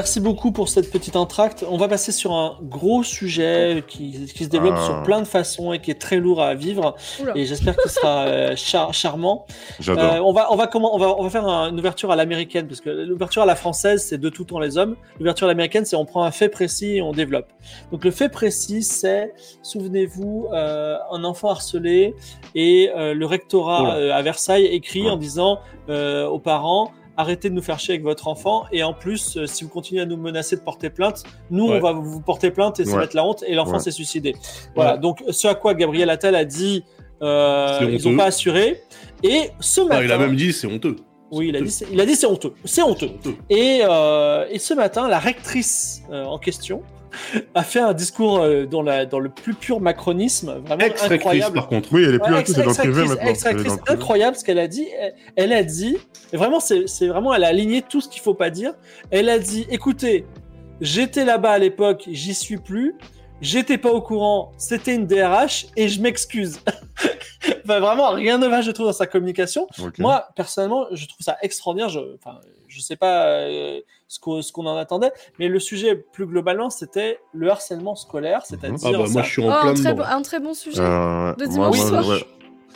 Merci beaucoup pour cette petite entracte. On va passer sur un gros sujet qui, qui se développe Ah. sur plein de façons et qui est très lourd à vivre. Oula. Et j'espère qu'il sera euh, char- charmant. J'adore. Euh, on va, on va comment, on va, on va faire un- une ouverture à l'américaine parce que l'ouverture à la française c'est de tout temps les hommes. L'ouverture à l'américaine c'est on prend un fait précis et on développe. Donc le fait précis c'est, souvenez-vous, euh, un enfant harcelé et euh, le rectorat euh, à Versailles écrit en disant euh, aux parents arrêtez de nous faire chier avec votre enfant et en plus euh, si vous continuez à nous menacer de porter plainte, nous Ouais. on va vous porter plainte et ça va Ouais. être la honte et l'enfant s'est suicidé. Voilà. Donc ce à quoi Gabriel Attal a dit. euh, ils n'ont pas assuré. Et ce matin, Ah, il a même dit c'est honteux. oui, il a dit, c'est- il a dit c'est honteux. C'est honteux. Honteux. Et, euh, et ce matin, la rectrice en question a fait un discours euh, dans, la, dans le plus pur macronisme, vraiment incroyable. par contre. Oui, elle est plus Ouais, dans le privé maintenant. Incroyable ce qu'elle a dit. Elle, elle a dit, et vraiment, c'est vraiment, elle a aligné tout ce qu'il faut pas dire. Elle a dit, écoutez, j'étais là-bas à l'époque, j'y suis plus. J'étais pas au courant, c'était une DRH et je m'excuse. Enfin, vraiment, rien de mal, je trouve, dans sa communication. Moi, personnellement, je trouve ça extraordinaire. Je, enfin, je sais pas euh, ce qu'on ce qu'on en attendait, mais le sujet plus globalement, c'était le harcèlement scolaire, c'est-à-dire. Ah bah moi ça- je suis Oh, en un, plein très dedans. bon, un très bon sujet. Euh, De moi, dimanche moi, soir. ouais.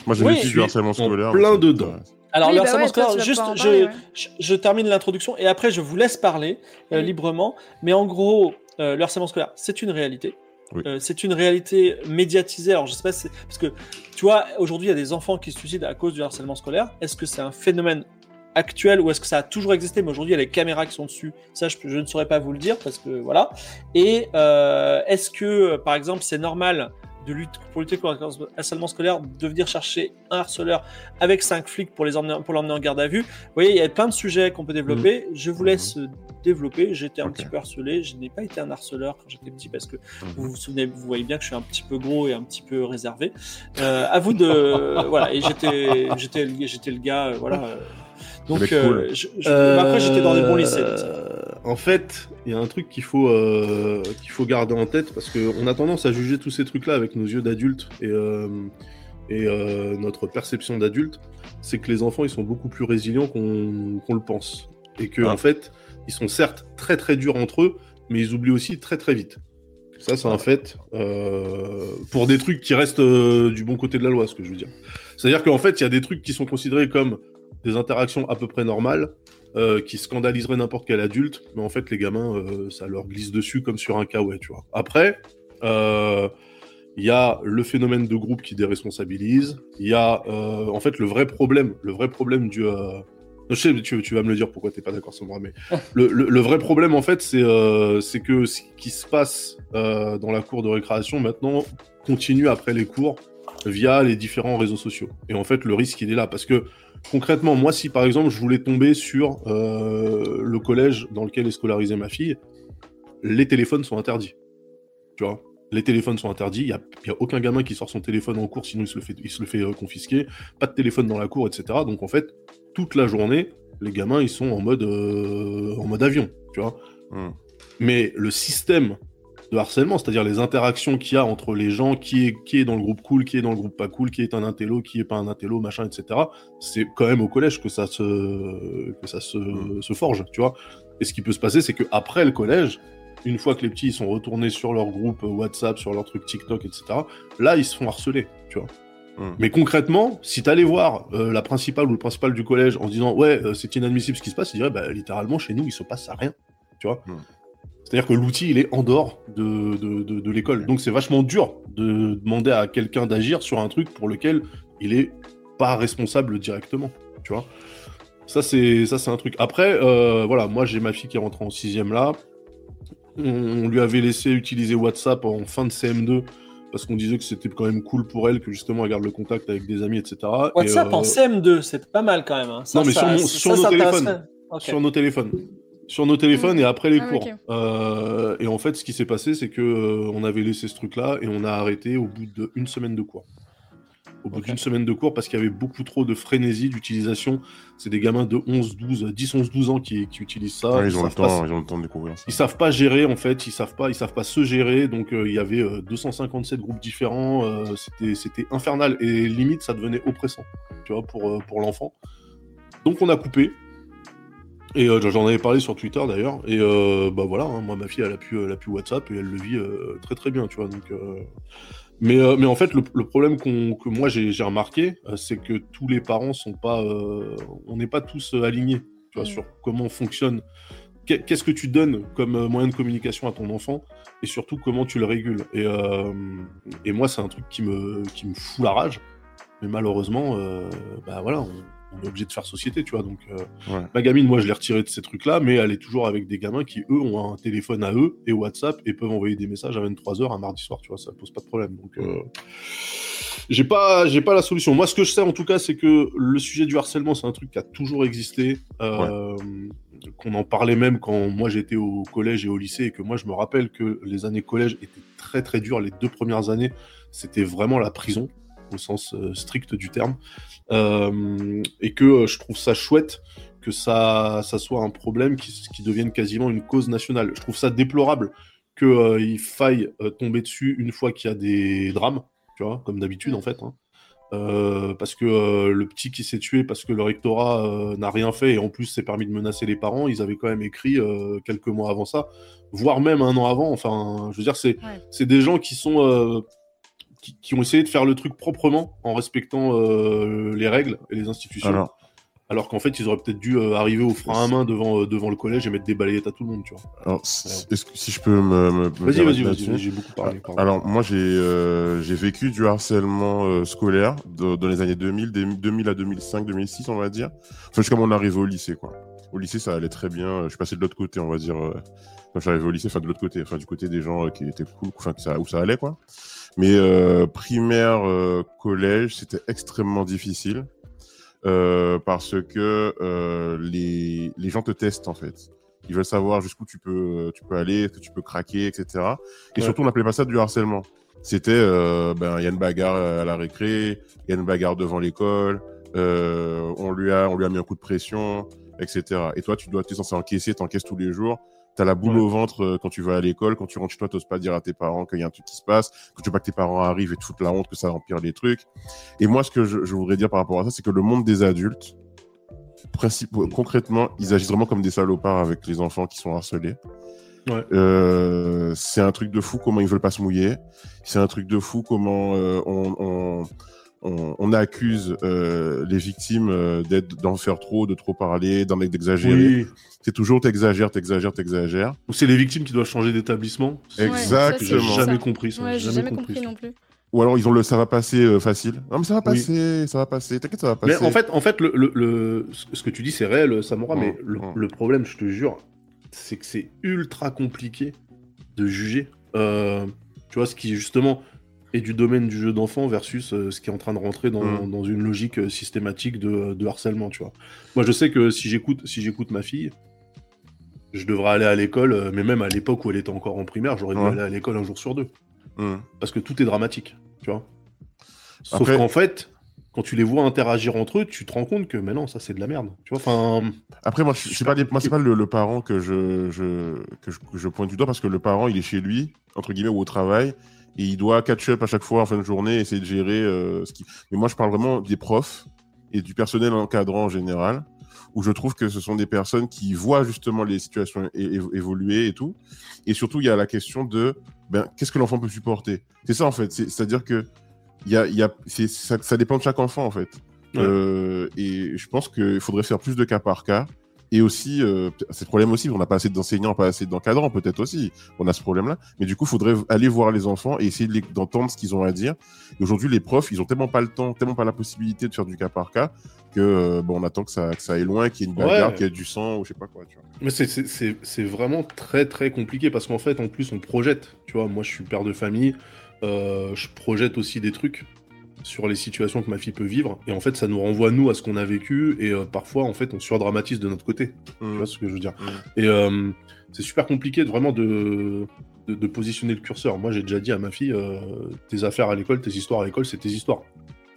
Moi, j'ai Oui, du suis harcèlement en scolaire. plein donc, dedans. euh, Alors, Oui, le bah harcèlement ouais, scolaire, juste, en je, parler, ouais. je, je termine l'introduction et après, je vous laisse parler euh, Oui. librement. Mais en gros, euh, le harcèlement scolaire, c'est une réalité. Oui. Euh, c'est une réalité médiatisée. Alors, je sais pas si c'est parce que tu vois, aujourd'hui, il y a des enfants qui se suicident à cause du harcèlement scolaire. Est-ce que c'est un phénomène actuel ou est-ce que ça a toujours existé Mais aujourd'hui, il y a les caméras qui sont dessus. Ça, je, je ne saurais pas vous le dire parce que voilà. Et euh, est-ce que, euh, par exemple, c'est normal de lutte pour lutter contre le harcèlement scolaire de venir chercher un harceleur avec cinq flics pour les emmener pour l'emmener en garde à vue? Vous voyez, il y a plein de sujets qu'on peut développer. Je vous laisse euh, développer. J'étais un petit peu harcelé. Je n'ai pas été un harceleur quand j'étais petit parce que Mhm. vous vous souvenez, vous voyez bien que je suis un petit peu gros et un petit peu réservé. Euh, à vous de voilà. Et j'étais j'étais j'étais le gars euh, voilà. Donc cool. euh, je- je- mais après j'étais dans des bons lycées. Euh, En fait, il y a un truc qu'il faut, euh, qu'il faut garder en tête parce qu'on a tendance à juger tous ces trucs-là avec nos yeux d'adultes et, euh, et euh, notre perception d'adulte, c'est que les enfants ils sont beaucoup plus résilients qu'on qu'on le pense. Et que Ah. en fait, ils sont certes très très durs entre eux, mais ils oublient aussi très très vite. Ça, c'est un fait euh, pour des trucs qui restent euh, du bon côté de la loi, ce que je veux dire. C'est-à-dire qu'en fait, il y a des trucs qui sont considérés comme des interactions à peu près normales, euh, qui scandaliseraient n'importe quel adulte, mais en fait, les gamins, euh, ça leur glisse dessus comme sur un kawaii, tu vois. Après, euh, il y a le phénomène de groupe qui déresponsabilise. Il y a, euh, en fait, le vrai problème, le vrai problème du. euh, Je sais, tu, tu vas me le dire pourquoi t'es pas d'accord sur moi, mais le, le- le vrai problème, en fait, c'est euh, que ce qui se passe euh, dans la cour de récréation maintenant continue après les cours via les différents réseaux sociaux. Et en fait, le risque, il est là. Parce que concrètement, moi, si par exemple, je voulais tomber sur euh, le collège dans lequel est scolarisée ma fille, les téléphones sont interdits. Tu vois? Les téléphones sont interdits, il n'y a, a aucun gamin qui sort son téléphone en cours, sinon il se le fait, il se le fait euh, confisquer, pas de téléphone dans la cour, etc. Donc en fait, toute la journée, les gamins, ils sont en mode, euh, en mode avion, tu vois? Hmm. Mais le système de harcèlement, c'est-à-dire les interactions qu'il y a entre les gens, qui est, qui est dans le groupe cool, qui est dans le groupe pas cool, qui est un intello, qui est pas un intello, machin, etc. C'est quand même au collège que ça se, que ça se, Mm. se forge, tu vois. Et ce qui peut se passer, c'est que après le collège, une fois que les petits ils sont retournés sur leur groupe WhatsApp, sur leur truc TikTok, etc., là, ils se font harceler, tu vois. Mm. Mais concrètement, si t'allais voir euh, la principale ou le principal du collège en se disant ouais, euh, c'est inadmissible ce qui se passe, il dirait bah littéralement chez nous il se passe à rien, tu vois. Mm. C'est-à-dire que l'outil il est en dehors de, de, de, de l'école, donc c'est vachement dur de demander à quelqu'un d'agir sur un truc pour lequel il est pas responsable directement, tu vois. Ça c'est ça c'est un truc. Après euh, voilà, moi j'ai ma fille qui est rentrée en sixième là. On, on lui avait laissé utiliser WhatsApp en fin de CM2 parce qu'on disait que c'était quand même cool pour elle que justement elle garde le contact avec des amis, etc. Et, WhatsApp euh, en CM2, c'est pas mal quand même. hein. Ça, Non, mais ça- sur mon- ça- sur ça, nos téléphones. sur nos téléphones. Sur nos téléphones et après les Ah, cours. Euh, et en fait, ce qui s'est passé, c'est que euh, on avait laissé ce truc-là et on a arrêté au bout d'une semaine de cours. Au bout d'une semaine de cours, parce qu'il y avait beaucoup trop de frénésie d'utilisation. C'est des gamins de 11, 12, 10, 11, 12 ans qui, qui utilisent ça. Ouais, ils, ont le savent pas- temps, ils ont le temps de découvrir ça. ils savent pas gérer en fait, ils savent pas, ils savent pas se gérer. Donc euh, il y avait euh, 257 groupes différents, euh, c'était c'était infernal et limite ça devenait oppressant, tu vois, pour euh, pour l'enfant. Donc on a coupé. Et euh, j'en avais parlé sur Twitter d'ailleurs. Et euh, bah voilà, hein, moi ma fille elle a pu, elle a pu WhatsApp et elle le vit euh, très très bien, tu vois. Donc, euh, mais, mais en fait, le, le problème qu'on- que moi j'ai remarqué, c'est que tous les parents sont pas, on n'est pas tous alignés, tu vois, Mm. sur comment fonctionne. Qu'est- Qu'est-ce que tu donnes comme moyen de communication à ton enfant et surtout comment tu le régules? Et, et moi, c'est un truc qui me, qui me fout la rage. Mais malheureusement, bah voilà, on, on est obligé de faire société, tu vois. Donc, euh, Ouais. ma gamine, moi, je l'ai retirée de ces trucs-là, mais elle est toujours avec des gamins qui, eux, ont un téléphone à eux et WhatsApp et peuvent envoyer des messages à 23h un mardi soir, tu vois, ça pose pas de problème. Donc, euh, j'ai pas, j'ai pas la solution. Moi, ce que je sais, en tout cas, c'est que le sujet du harcèlement, c'est un truc qui a toujours existé. euh, Qu'on en parlait même quand moi j'étais au collège et au lycée, et que moi je me rappelle que les années collège étaient très très dures. Les deux premières années, c'était vraiment la prison, au sens euh, strict du terme. Euh, et que euh, je trouve ça chouette que ça, ça soit un problème qui, qui devienne quasiment une cause nationale. Je trouve ça déplorable qu'il faille euh, tomber dessus une fois qu'il y a des drames, tu vois, comme d'habitude en fait. hein. Euh, parce que le petit qui s'est tué parce que le rectorat n'a rien fait et en plus s'est permis de menacer les parents, ils avaient quand même écrit quelques mois avant ça, voire même un an avant. Enfin, je veux dire, c'est Ouais. des gens qui sont qui, qui ont essayé de faire le truc proprement en respectant euh, les règles et les institutions. Alors, Alors, qu'en fait, ils auraient peut-être dû euh, arriver au frein à main devant, euh, devant le collège et mettre des balayettes à tout le monde, tu vois. alors, s- est-ce que- si je peux me. me- Vas-y, vas-y, vas-y, j'ai beaucoup parlé. pardon. Alors, moi, j'ai euh, j'ai vécu du harcèlement euh, scolaire de- dans les années 2000, des- 2000 à 2005, 2006, on va dire. Enfin, jusqu'à mon arrivée au lycée, quoi. Au lycée, ça allait très bien. Je suis passé de l'autre côté, on va dire. euh, Quand arrivé au lycée, enfin, de l'autre côté, enfin, du côté des gens qui étaient cool, enfin, ça, où ça allait, quoi. Mais euh, primaire, euh, collège, c'était extrêmement difficile. euh, parce que euh, les, les gens te testent, en fait. Ils veulent savoir jusqu'où tu peux, tu peux aller, est-ce que tu peux craquer, etc. Et Ouais. surtout, on n'appelait pas ça du harcèlement. C'était, euh, ben, il y a une bagarre à la récré, il y a une bagarre devant l'école, euh, on lui a, on lui a mis un coup de pression, etc. Et toi, tu dois, tu es censé encaisser, t'encaisses tous les jours. T'as la boule Ouais. au ventre euh, quand tu vas à l'école, quand tu rentres chez toi, t'oses pas dire à tes parents qu'il y a un truc qui se passe, que tu veux pas que tes parents arrivent et te foutent la honte, que ça empire les trucs. Et moi, ce que je, je voudrais dire par rapport à ça, c'est que le monde des adultes, concrètement, ils agissent vraiment comme des salopards avec les enfants qui sont harcelés. Ouais. Euh, c'est un truc de fou comment ils veulent pas se mouiller. C'est un truc de fou comment euh, on, on, on, on accuse euh, les victimes euh, d'être d'en faire trop, de trop parler, d'en d'exagérer. Oui. C'est toujours t'exagères, t'exagères, t'exagères. Ou c'est les victimes qui doivent changer d'établissement. Exactement. J'ai jamais ça. compris ça. Ouais, j'ai jamais compris ça. non plus. Ou alors ils ont le ça va passer euh, facile. Non mais ça va Oui. passer, ça va passer. T'inquiète, ça va passer. Mais en fait, en fait le, le- le- ce que tu dis, c'est réel, Samora, Mm, mais le, mm. le problème, je te jure, c'est que c'est ultra compliqué de juger. Euh, tu vois, ce qui, justement, est du domaine du jeu d'enfant versus euh, ce qui est en train de rentrer dans, Mm. dans une logique euh, systématique de, de harcèlement, tu vois. Moi, je sais que si j'écoute si j'écoute ma fille, je devrais aller à l'école, euh, mais même à l'époque où elle était encore en primaire, j'aurais dû aller à l'école un jour sur deux. Hmm. Parce que tout est dramatique, tu vois. Sauf Après- qu'en fait, quand tu les vois interagir entre eux, tu te rends compte que, mais non, ça c'est de la merde. Tu vois, enfin. Après, moi, je- Super pas, moi, le, le parent que je, je, que je, que je pointe du doigt parce que le parent, il est chez lui, entre guillemets, ou au travail, et il doit catch up à chaque fois en fin de journée, essayer de gérer euh, ce qui. Mais moi, je parle vraiment des profs et du personnel encadrant en général, où je trouve que ce sont des personnes qui voient justement les situations évoluer et tout. Et surtout, il y a la question de ben, qu'est-ce que l'enfant peut supporter? C'est ça, en fait. C'est- C'est-à-dire que y a, y a, ça, ça dépend de chaque enfant, en fait. Ouais. Euh, et je pense qu'il faudrait faire plus de cas par cas. Et aussi, euh, c'est le problème aussi, on n'a pas assez d'enseignants, pas assez d'encadrants, peut-être aussi. On a ce problème-là. Mais du coup, il faudrait aller voir les enfants et essayer d'entendre ce qu'ils ont à dire. Et aujourd'hui, les profs, ils ont tellement pas le temps, tellement pas la possibilité de faire du cas par cas que euh, bon, on attend que ça, que ça aille loin, qu'il y ait une bagarre, Ouais. qu'il y ait du sang ou je sais pas quoi. Tu vois. Mais c'est vraiment très très compliqué parce qu'en fait, en plus, on projette. Tu vois, moi je suis père de famille, euh, je projette aussi des trucs sur les situations que ma fille peut vivre. Et en fait, ça nous renvoie, nous, à ce qu'on a vécu. Et euh, parfois, en fait, on surdramatise de notre côté. Tu vois ce que je veux dire Mm. Et euh, c'est super compliqué de, vraiment de, de, de positionner le curseur. Moi, j'ai déjà dit à ma fille, euh, tes affaires à l'école, tes histoires à l'école, c'est tes histoires.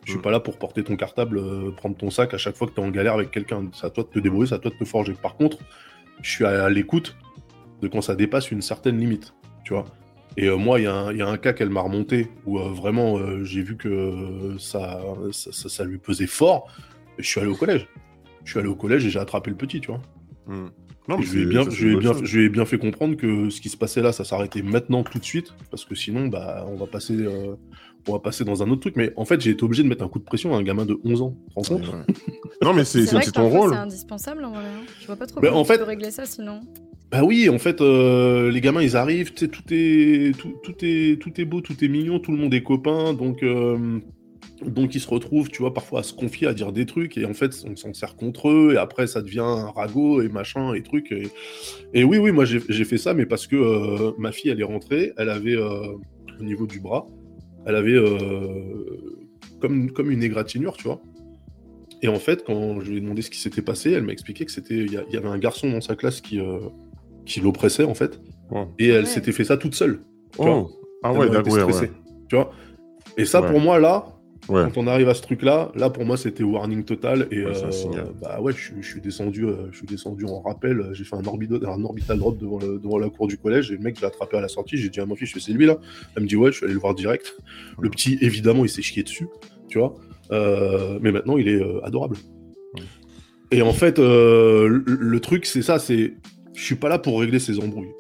Je suis Mm. pas là pour porter ton cartable, prendre ton sac à chaque fois que tu es en galère avec quelqu'un. C'est à toi de te débrouiller, c'est à toi de te forger. Par contre, je suis à, à l'écoute de quand ça dépasse une certaine limite, tu vois. Et euh, moi, il y, a un- il y a un cas qu'elle m'a remonté où euh, vraiment euh, j'ai vu que ça, ça, ça- ça lui pesait fort. Et je suis allé au collège. Je suis allé au collège et j'ai attrapé le petit, tu vois. Non, mais je lui ai bien, ça, c'est je lui ai une bien, bonne chose. je lui ai bien fait comprendre que ce qui se passait là, ça s'arrêtait maintenant tout de suite, parce que sinon, bah, on va passer, euh, on va passer dans un autre truc. Mais en fait, j'ai été obligé de mettre un coup de pression à un gamin de 11 ans. Tu te rends compte? Ouais. Non, mais c'est ton rôle. C'est indispensable en vrai. hein. Je vois pas trop comment en tu fait- peux régler ça sinon. Bah oui, en fait, euh, les gamins, ils arrivent, tout est, tout, tout est, tout est beau, tout est mignon, tout le monde est copain, donc, euh, donc ils se retrouvent, tu vois, parfois à se confier, à dire des trucs, et en fait, on s'en sert contre eux, et après, ça devient un ragot et machin et trucs. Et, oui, oui, moi, j'ai fait ça, mais parce que euh, ma fille, elle est rentrée, elle avait au niveau du bras, elle avait comme, comme une égratignure, tu vois. Et en fait, quand je lui ai demandé ce qui s'était passé, elle m'a expliqué que c'était, il y, y avait un garçon dans sa classe qui, qui l'oppressait en fait, Oh. et elle Ouais. s'était fait ça toute seule. tu vois. Oh. Ah ouais, d'accord, ouais. Tu vois. Et ça, Ouais. pour moi, là, Ouais. quand on arrive à ce truc-là, là, pour moi, c'était warning total. Et Ouais, euh, bah ouais, je, suis- je suis descendu, euh, je suis descendu en rappel. J'ai fait un, orbido- un orbital drop devant, le- devant la cour du collège. Et le mec, je l'ai attrapé à la sortie. J'ai dit à ma fille, je fais c'est lui là. Elle me dit ouais, je suis allé le voir direct. Le petit, évidemment, il s'est chié dessus, tu vois. Euh, mais maintenant, il est euh, adorable. Ouais. Et en fait, euh, le, le truc, c'est ça, c'est, je suis pas là pour régler ses embrouilles.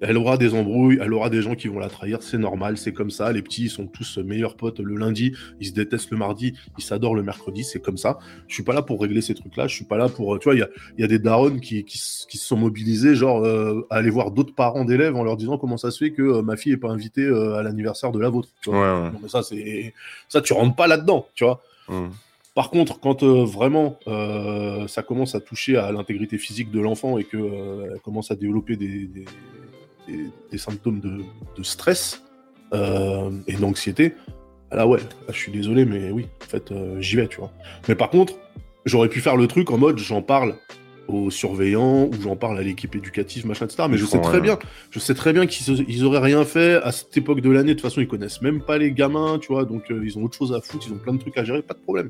Elle aura des embrouilles, elle aura des gens qui vont la trahir, c'est normal, c'est comme ça. Les petits, ils sont tous meilleurs potes le lundi, ils se détestent le mardi, ils s'adorent le mercredi, c'est comme ça. Je suis pas là pour régler ces trucs-là, je suis pas là pour. Tu vois, il y a, il y a des darons qui, qui, s- qui se sont mobilisés, genre, euh, à aller voir d'autres parents d'élèves en leur disant comment ça se fait que euh, ma fille est pas invitée euh, à l'anniversaire de la vôtre. tu vois. Ouais, ouais. Non, mais ça, c'est. Ça, tu rentres pas là-dedans, tu vois. Hum. Par contre, quand euh, vraiment euh, ça commence à toucher à l'intégrité physique de l'enfant et que euh, elle commence à développer des, des, des- des symptômes de, de stress euh, et d'anxiété, là ouais, là, je suis désolé, mais oui, en fait, j'y vais, tu vois. Mais par contre, j'aurais pu faire le truc en mode j'en parle aux surveillants ou j'en parle à l'équipe éducative, machin, etc. Mais je sais très rien. bien, je sais très bien qu'ils ils auraient rien fait à cette époque de l'année. De toute façon, ils connaissent même pas les gamins, tu vois, donc ils ont autre chose à foutre, ils ont plein de trucs à gérer, pas de problème.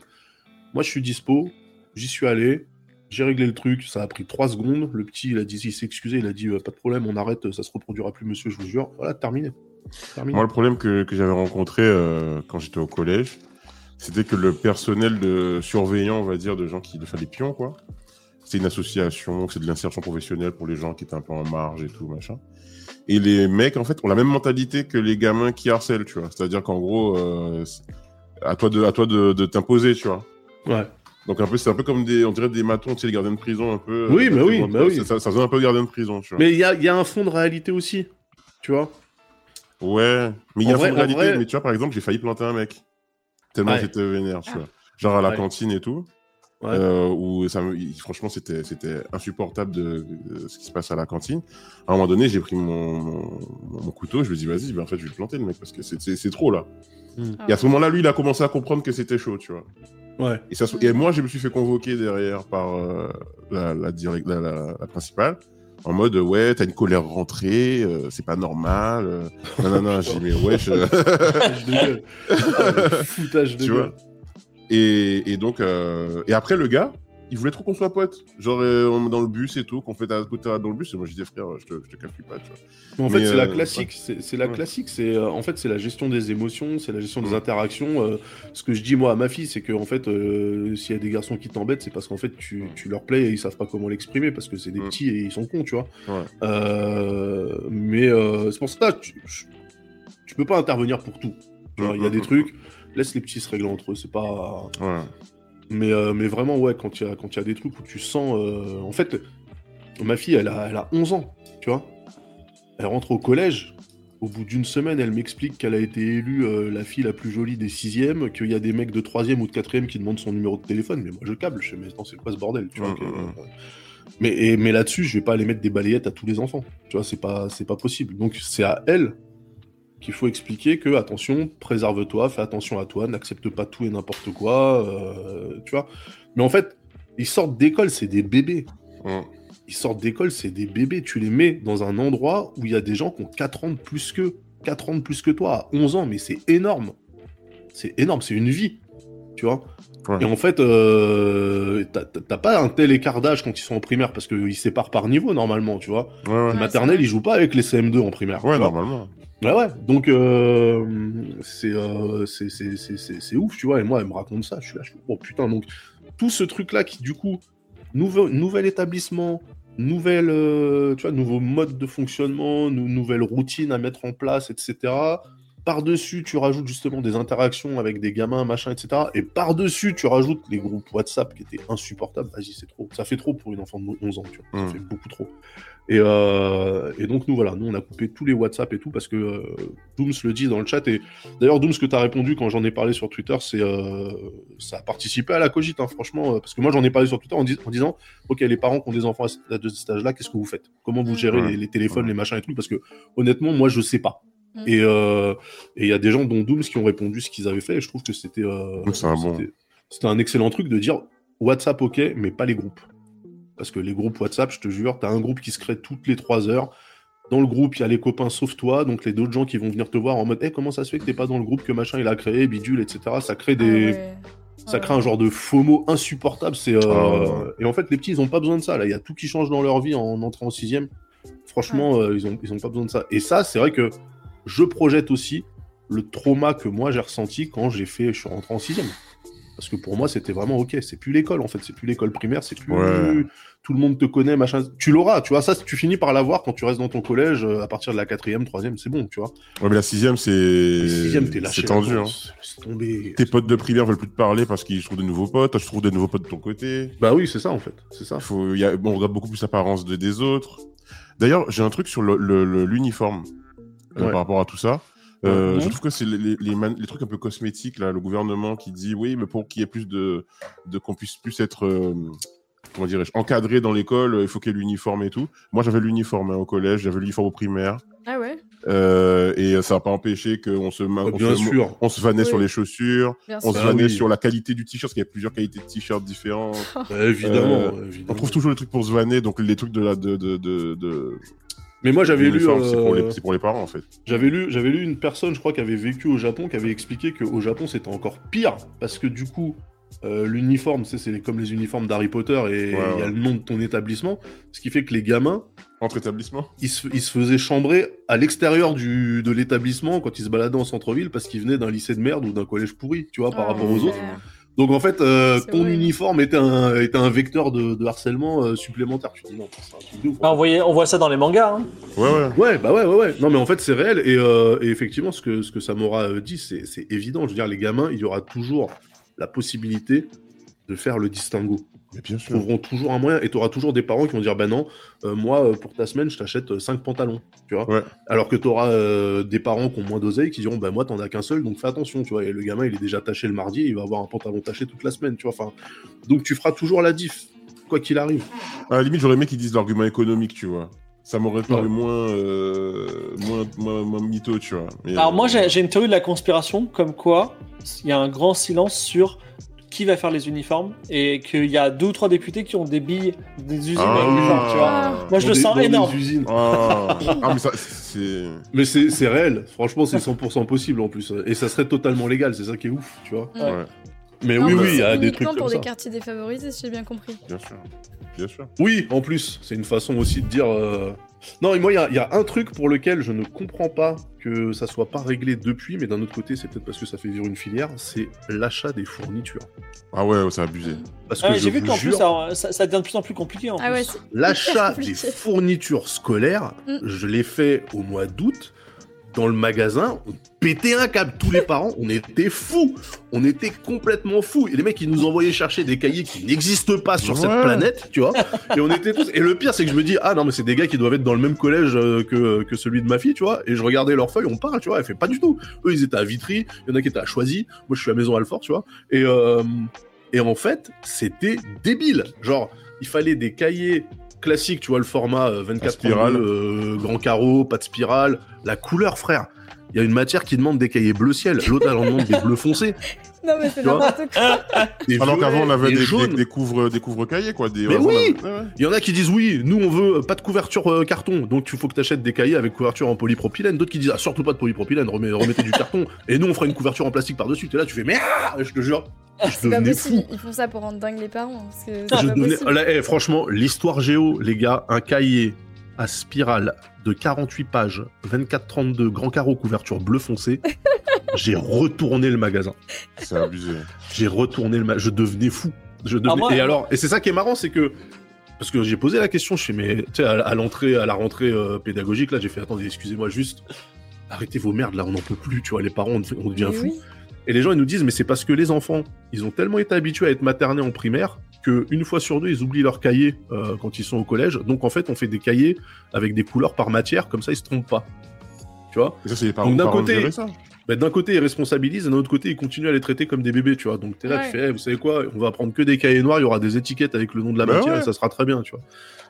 Moi, je suis dispo, j'y suis allé, j'ai réglé le truc, ça a pris trois secondes. Le petit, il a dit, il s'est excusé, il a dit, euh, pas de problème, on arrête, ça se reproduira plus, monsieur, je vous jure. Voilà, terminé. Moi, le problème que, j'avais rencontré euh, quand j'étais au collège, c'était que le personnel de surveillant, on va dire, de gens qui enfin, les pions, quoi, c'est une association, c'est de l'insertion professionnelle pour les gens qui étaient un peu en marge et tout, machin. Et les mecs, en fait, ont la même mentalité que les gamins qui harcèlent, tu vois. C'est-à-dire qu'en gros, euh, à toi de, de t'imposer, tu vois. Ouais. Donc un peu, c'est un peu comme des, on dirait des matons, tu sais, les gardiens de prison, un peu. Oui, euh, mais oui, ça- mais oui. Ça, ça faisait un peu gardien de prison, tu vois. Mais il y a, il y a un fond de réalité aussi, tu vois. Ouais, mais il y a un fond de réalité. vrai- Mais tu vois, par exemple, j'ai failli planter un mec. Tellement Ouais. j'étais vénère, tu Ah. vois. Genre à la Ouais. cantine et tout. Ouais. euh, où ça me- franchement, c'était, c'était insupportable de, de ce qui se passe à la cantine. À un moment donné, j'ai pris mon, mon, mon couteau, je me dis, vas-y, ben, en fait, je vais le planter, le mec, parce que c'est, c'est, c'est trop, là. Ah Et à ce moment-là, lui, il a commencé à comprendre que c'était chaud, tu vois. Ouais. Et, ça, se- et moi, je me suis fait convoquer derrière par euh, la, la, direct- la, principale, en mode ouais, t'as une colère rentrée, euh, c'est pas normal. euh, non, non, non, j'ai dit mais wesh. euh, Foutage de gueule. Le Foutage de Tu gueule. vois. et, et donc, et après, le gars, il voulait trop qu'on soit potes. Genre euh, on- dans le bus et tout, qu'on fait à côté dans le bus. Et moi, j'ai dit frère, je te, je te calcule pas, tu vois. En fait, c'est la euh, classique. C'est c'est la Ouais. classique. C'est euh, en fait c'est la gestion des émotions, c'est la gestion des interactions. euh, ce que je dis moi à ma fille, c'est que en fait, s'il y a des garçons qui t'embêtent, c'est parce qu'en fait tu, tu leur plais et ils savent pas comment l'exprimer parce que c'est des petits et ils sont cons, tu vois. Mais c'est pour ça que tu, je- tu peux pas intervenir pour tout. Il y a des trucs. Laisse les petits se régler entre eux. C'est pas. Ouais. Mais, euh, mais vraiment, ouais, quand il y, y a des trucs où tu sens. euh, En fait, ma fille, elle a, elle a 11 ans, tu vois. Elle rentre au collège. Au bout d'une semaine, elle m'explique qu'elle a été élue euh, la fille la plus jolie des sixièmes, qu'il y a des mecs de troisième ou de quatrième qui demandent son numéro de téléphone. Mais moi, je câble. Je fais, mais attends, c'est quoi ce bordel tu vois, Mais, et- mais là-dessus, je vais pas aller mettre des balayettes à tous les enfants. Tu vois, c'est pas, c'est pas possible. Donc, c'est à elle qu'il faut expliquer que, attention, préserve-toi, fais attention à toi, n'accepte pas tout et n'importe quoi. euh, tu vois. Mais en fait, ils sortent d'école, c'est des bébés. Ouais. Ils sortent d'école, c'est des bébés. Tu les mets dans un endroit où il y a des gens qui ont 4 ans de plus qu'eux. 4 ans de plus que toi, à 11 ans, mais c'est énorme. C'est énorme, c'est une vie. Tu vois Ouais. Et en fait, euh, t'as- pas un tel écart d'âge quand ils sont en primaire parce qu'ils séparent par niveau normalement, tu vois. Ouais, vrai. ils jouent pas avec les CM2 en primaire. Ouais, normalement. Ouais, ouais. Donc, euh, c'est euh, ouf, tu vois. Et moi, elle me raconte ça. Je suis là, je suis oh putain. Donc, tout ce truc-là qui, du coup, nouveau, nouvel établissement, nouvelle, euh, tu vois, nouveau mode de fonctionnement, nou- nouvelle routine à mettre en place, etc. Par-dessus, tu rajoutes justement des interactions avec des gamins, machin, etc. Et par-dessus, tu rajoutes les groupes WhatsApp qui étaient insupportables. Vas-y, c'est trop. Ça fait trop pour une enfant de 11 ans, tu vois. Ça fait beaucoup trop. Et, euh, et donc, nous, voilà, nous, on a coupé tous les WhatsApp et tout parce que euh, Dooms le dit dans le chat. Et d'ailleurs, Dooms, ce que tu as répondu quand j'en ai parlé sur Twitter, c'est euh, ça a participé à la cogite, hein, franchement. Parce que moi, j'en ai parlé sur Twitter en, dis- en disant Ok, les parents qui ont des enfants à ce- à de cet âge-là, qu'est-ce que vous faites? Comment vous gérez les, les téléphones, les machins et tout? Parce que honnêtement, moi, je sais pas. Mm. Et euh, et il y a des gens, dont Dooms, qui ont répondu ce qu'ils avaient fait. Et je trouve que c'était euh, un bon. excellent truc de dire WhatsApp, ok, mais pas les groupes. Parce que les groupes WhatsApp, je te jure, t'as un groupe qui se crée toutes les trois heures. Dans le groupe, il y a les copains sauf toi, donc les d'autres gens qui vont venir te voir en mode Eh, comment ça se fait que t'es pas dans le groupe que machin il a créé, bidule, etc. Ça crée des. Ah ouais. Ça crée un genre de FOMO insupportable. C'est, euh, Ah ouais. Et en fait, les petits, ils ont pas besoin de ça. Là, il y a tout qui change dans leur vie en entrant en sixième. Franchement, euh, ils, ont, ils ont pas besoin de ça. Et ça, c'est vrai que je projette aussi le trauma que moi j'ai ressenti quand j'ai fait, je suis rentré en sixième. Parce que pour moi, c'était vraiment ok. C'est plus l'école en fait. C'est plus l'école primaire. C'est plus Ouais. tout le monde te connaît, machin. Tu l'auras, tu vois. Ça, tu finis par l'avoir quand tu restes dans ton collège euh, à partir de la quatrième, troisième, c'est bon, tu vois. Ouais, mais la sixième, c'est. La sixième, t'es lâché. C'est tendu, hein. Tomber. Tes potes de primaire veulent plus te parler parce qu'ils trouvent de nouveaux potes. Toi, tu trouves de nouveaux potes de ton côté. Bah oui, c'est ça en fait. C'est ça. Faut, y a, bon, on regarde beaucoup plus l'apparence de, des autres. D'ailleurs, j'ai un truc sur le- le- le- l'uniforme Ouais. par rapport à tout ça. Euh. Je trouve que c'est les, les, les man- les trucs un peu cosmétiques, là, le gouvernement qui dit oui, mais pour qu'il y ait plus de. de qu'on puisse plus être. euh, comment dirais-je Encadré dans l'école, il faut qu'il y ait l'uniforme et tout. Moi, j'avais l'uniforme hein, au collège, j'avais l'uniforme au primaire. Ah ouais, euh, et ça n'a pas empêché qu'on se, ma- Ouais, on bien se, sûr. on se vannait Oui. sur les chaussures, bien on sûr. se vannait oui. sur la qualité du t-shirt, parce qu'il y a plusieurs qualités de t-shirts différentes. Bah, évidemment, Euh, évidemment. On trouve toujours les trucs pour se vanner, donc les trucs de la de de de, de Mais moi, j'avais lu. l'uniforme, c'est pour euh, les c'est pour les parents en fait. J'avais lu, j'avais lu une personne, je crois, qui avait vécu au Japon, qui avait expliqué qu'au Japon c'était encore pire parce que du coup, euh, l'uniforme, c'est comme les uniformes d'Harry Potter et il y Ouais, a le nom de ton établissement, ce qui fait que les gamins, Entre établissements. ils se, ils se faisaient chambrer à l'extérieur du de l'établissement quand ils se baladaient en centre-ville parce qu'ils venaient d'un lycée de merde ou d'un collège pourri, tu vois, par Ah, rapport aux ouais. autres. Donc en fait, euh, ton uniforme était un, était un vecteur de, de harcèlement euh, supplémentaire. Tu te dis non, c'est un truc de ouf. Ah, on, voyait- on voit ça dans les mangas. hein. Ouais ouais. Ouais, bah ouais, ouais, ouais. Non, mais en fait, c'est réel. Et, euh, et effectivement, ce que, ce que Samora dit, c'est c'est évident. Je veux dire, les gamins, il y aura toujours la possibilité de faire le distinguo. Bien Ils sûr. trouveront toujours un moyen. Et tu auras toujours des parents qui vont dire, bah non, euh, moi, euh, pour ta semaine, je t'achète 5 pantalons. Tu vois Ouais. Alors que tu auras des parents qui ont moins d'oseille qui diront, bah moi, t'en as qu'un seul, donc fais attention. Tu vois Et le gamin, il est déjà taché le mardi, il va avoir un pantalon taché toute la semaine. Tu vois enfin, donc tu feras toujours la diff, quoi qu'il arrive. À la limite, j'aurais aimé qu'ils disent l'argument économique, tu vois. Ça m'aurait paru Ouais. moins, euh, moins, moins, moins mytho, tu vois. Mais, Alors euh, moi j'ai j'ai une théorie de la conspiration comme quoi il y a un grand silence sur qui va faire les uniformes et qu'il y a deux ou trois députés qui ont des billes des usines à uniformes, tu vois. Ah. Moi je le sens des énorme. usines. Ah. Ah, mais c'est. Réel, franchement c'est 100% possible en plus. Et ça serait totalement légal, c'est ça qui est ouf, tu vois. Ouais. Mais Non, oui, mais oui, il y a des uniquement trucs pour comme des ça. quartiers défavorisés, si j'ai bien compris. bien sûr. Bien sûr. Oui, en plus, c'est une façon aussi de dire... euh, Non, et moi, il y a, il y a un truc pour lequel je ne comprends pas que ça soit pas réglé depuis, mais d'un autre côté, c'est peut-être parce que ça fait vivre une filière, c'est l'achat des fournitures. Ah ouais, c'est abusé. Parce que Ah, je J'ai vu qu'en plus ça, ça- ça devient de plus en plus compliqué en Ah ouais, l'achat des fournitures scolaires, Mm. je l'ai fait au mois d'août. Dans le magasin, on pétait un câble. Tous les parents, on était fous. On était complètement fous. Et les mecs, ils nous envoyaient chercher des cahiers qui n'existent pas sur cette planète, tu vois. Et on était tous. Et le pire, c'est que je me dis, ah non, mais c'est des gars qui doivent être dans le même collège euh, que, que celui de ma fille, tu vois. Et je regardais leurs feuilles, on parle, tu vois. Elle fait pas du tout. Eux, ils étaient à Vitry. Il y en a qui étaient à Choisy. Moi, je suis à Maison Alfort, tu vois. Et, euh, et en fait, c'était débile. Genre, il fallait des cahiers classiques, tu vois, le format euh, 24 spirale. euh, grand carreau, pas de spirale, la couleur, frère. Il y a une matière qui demande des cahiers bleu ciel, l'autre elle en demande des bleus foncés. Non, mais c'est n'importe quoi. Des Alors qu'avant, on avait des des, des, jaunes. des couvre, des couvre-cahiers, quoi. Des, Mais oui avait- ouais, ouais. Il y en a qui disent oui, nous on veut euh, pas de couverture euh, carton, donc il faut que tu achètes des cahiers avec couverture en polypropylène. D'autres qui disent ah, surtout pas de polypropylène, remettez du carton. Et nous on fera une couverture en plastique par-dessus. T'es là, tu fais mais ah je te jure, C'est pas devenais possible, fou. ils font ça pour rendre dingue les parents. Parce que Je devenais-. Là, eh, franchement, l'histoire géo, les gars, un cahier à spirale de 48 pages, 24-32, grand carreau, couverture bleu foncé. J'ai retourné le magasin. C'est abusé. J'ai retourné le magasin. Je devenais fou. Je devenais... Ah, moi- et alors, et c'est ça qui est marrant, c'est que parce que j'ai posé la question, je fais, mais tu sais, à, à l'entrée, à la rentrée euh, pédagogique, là, j'ai fait, attendez, excusez-moi, juste, arrêtez vos merdes, là, on n'en peut plus, tu vois, les parents, on, devient- on devient Mais fou. oui. Et les gens, ils nous disent, mais c'est parce que les enfants, ils ont tellement été habitués à être maternés en primaire que une fois sur deux, ils oublient leur cahier euh, quand ils sont au collège. Donc en fait, on fait des cahiers avec des couleurs par matière, comme ça, ils se trompent pas. Tu vois Et ça, Donc, d'un côté- bah, D'un côté, ils responsabilisent, et d'un autre côté, ils continuent à les traiter comme des bébés, tu vois. Donc t'es là, Ouais. tu fais, Eh, vous savez quoi, on va prendre que des cahiers noirs, il y aura des étiquettes avec le nom de la Bah matière, ouais. et ça sera très bien, tu vois.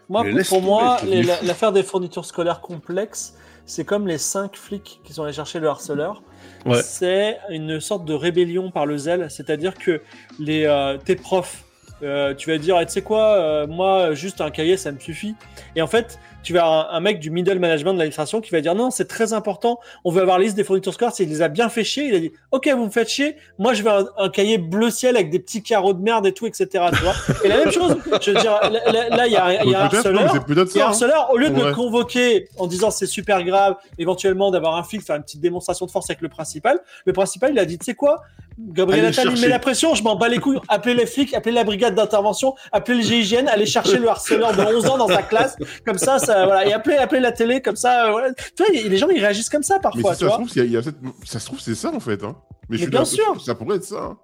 Moi, Mais pour, moi, l'affaire des fournitures scolaires complexes, c'est comme les cinq flics qui sont allés chercher le harceleur. Ouais. C'est une sorte de rébellion par le zèle, c'est-à-dire que les, euh, tes profs, euh, tu vas dire, Eh, tu sais quoi, euh, moi, juste un cahier, ça me suffit. Et en fait, tu vas avoir un, un mec du middle management de l'administration qui va dire, non, c'est très important, on veut avoir la liste des fournitures scolaires, s'il les a bien fait chier, il a dit, ok, vous me faites chier, moi, je veux un, un cahier bleu ciel avec des petits carreaux de merde et tout, etc. Tu vois et la même chose, je veux dire, là, il y a, un- il y a un Peut-être, non, harceleur. un harceleur, au lieu de Ouais. le convoquer en disant c'est super grave, éventuellement d'avoir un flic faire une petite démonstration de force avec le principal, le principal il a dit tu sais quoi, Gabriel Allez Attal il met la pression, je m'en bats les couilles, appelez les flics, appelez la brigade d'intervention, appelez le GIGN, allez chercher le harceleur de 11 ans dans sa classe, comme ça, ça voilà, et appelez, appelez la télé, comme ça, euh, voilà. Tu vois, les gens ils réagissent comme ça Mais parfois, si tu ça se trouve, il y a- il y a cette- ça se trouve, c'est ça en fait. Hein. Mais, je Mais suis bien sûr. Ça pourrait être ça. hein.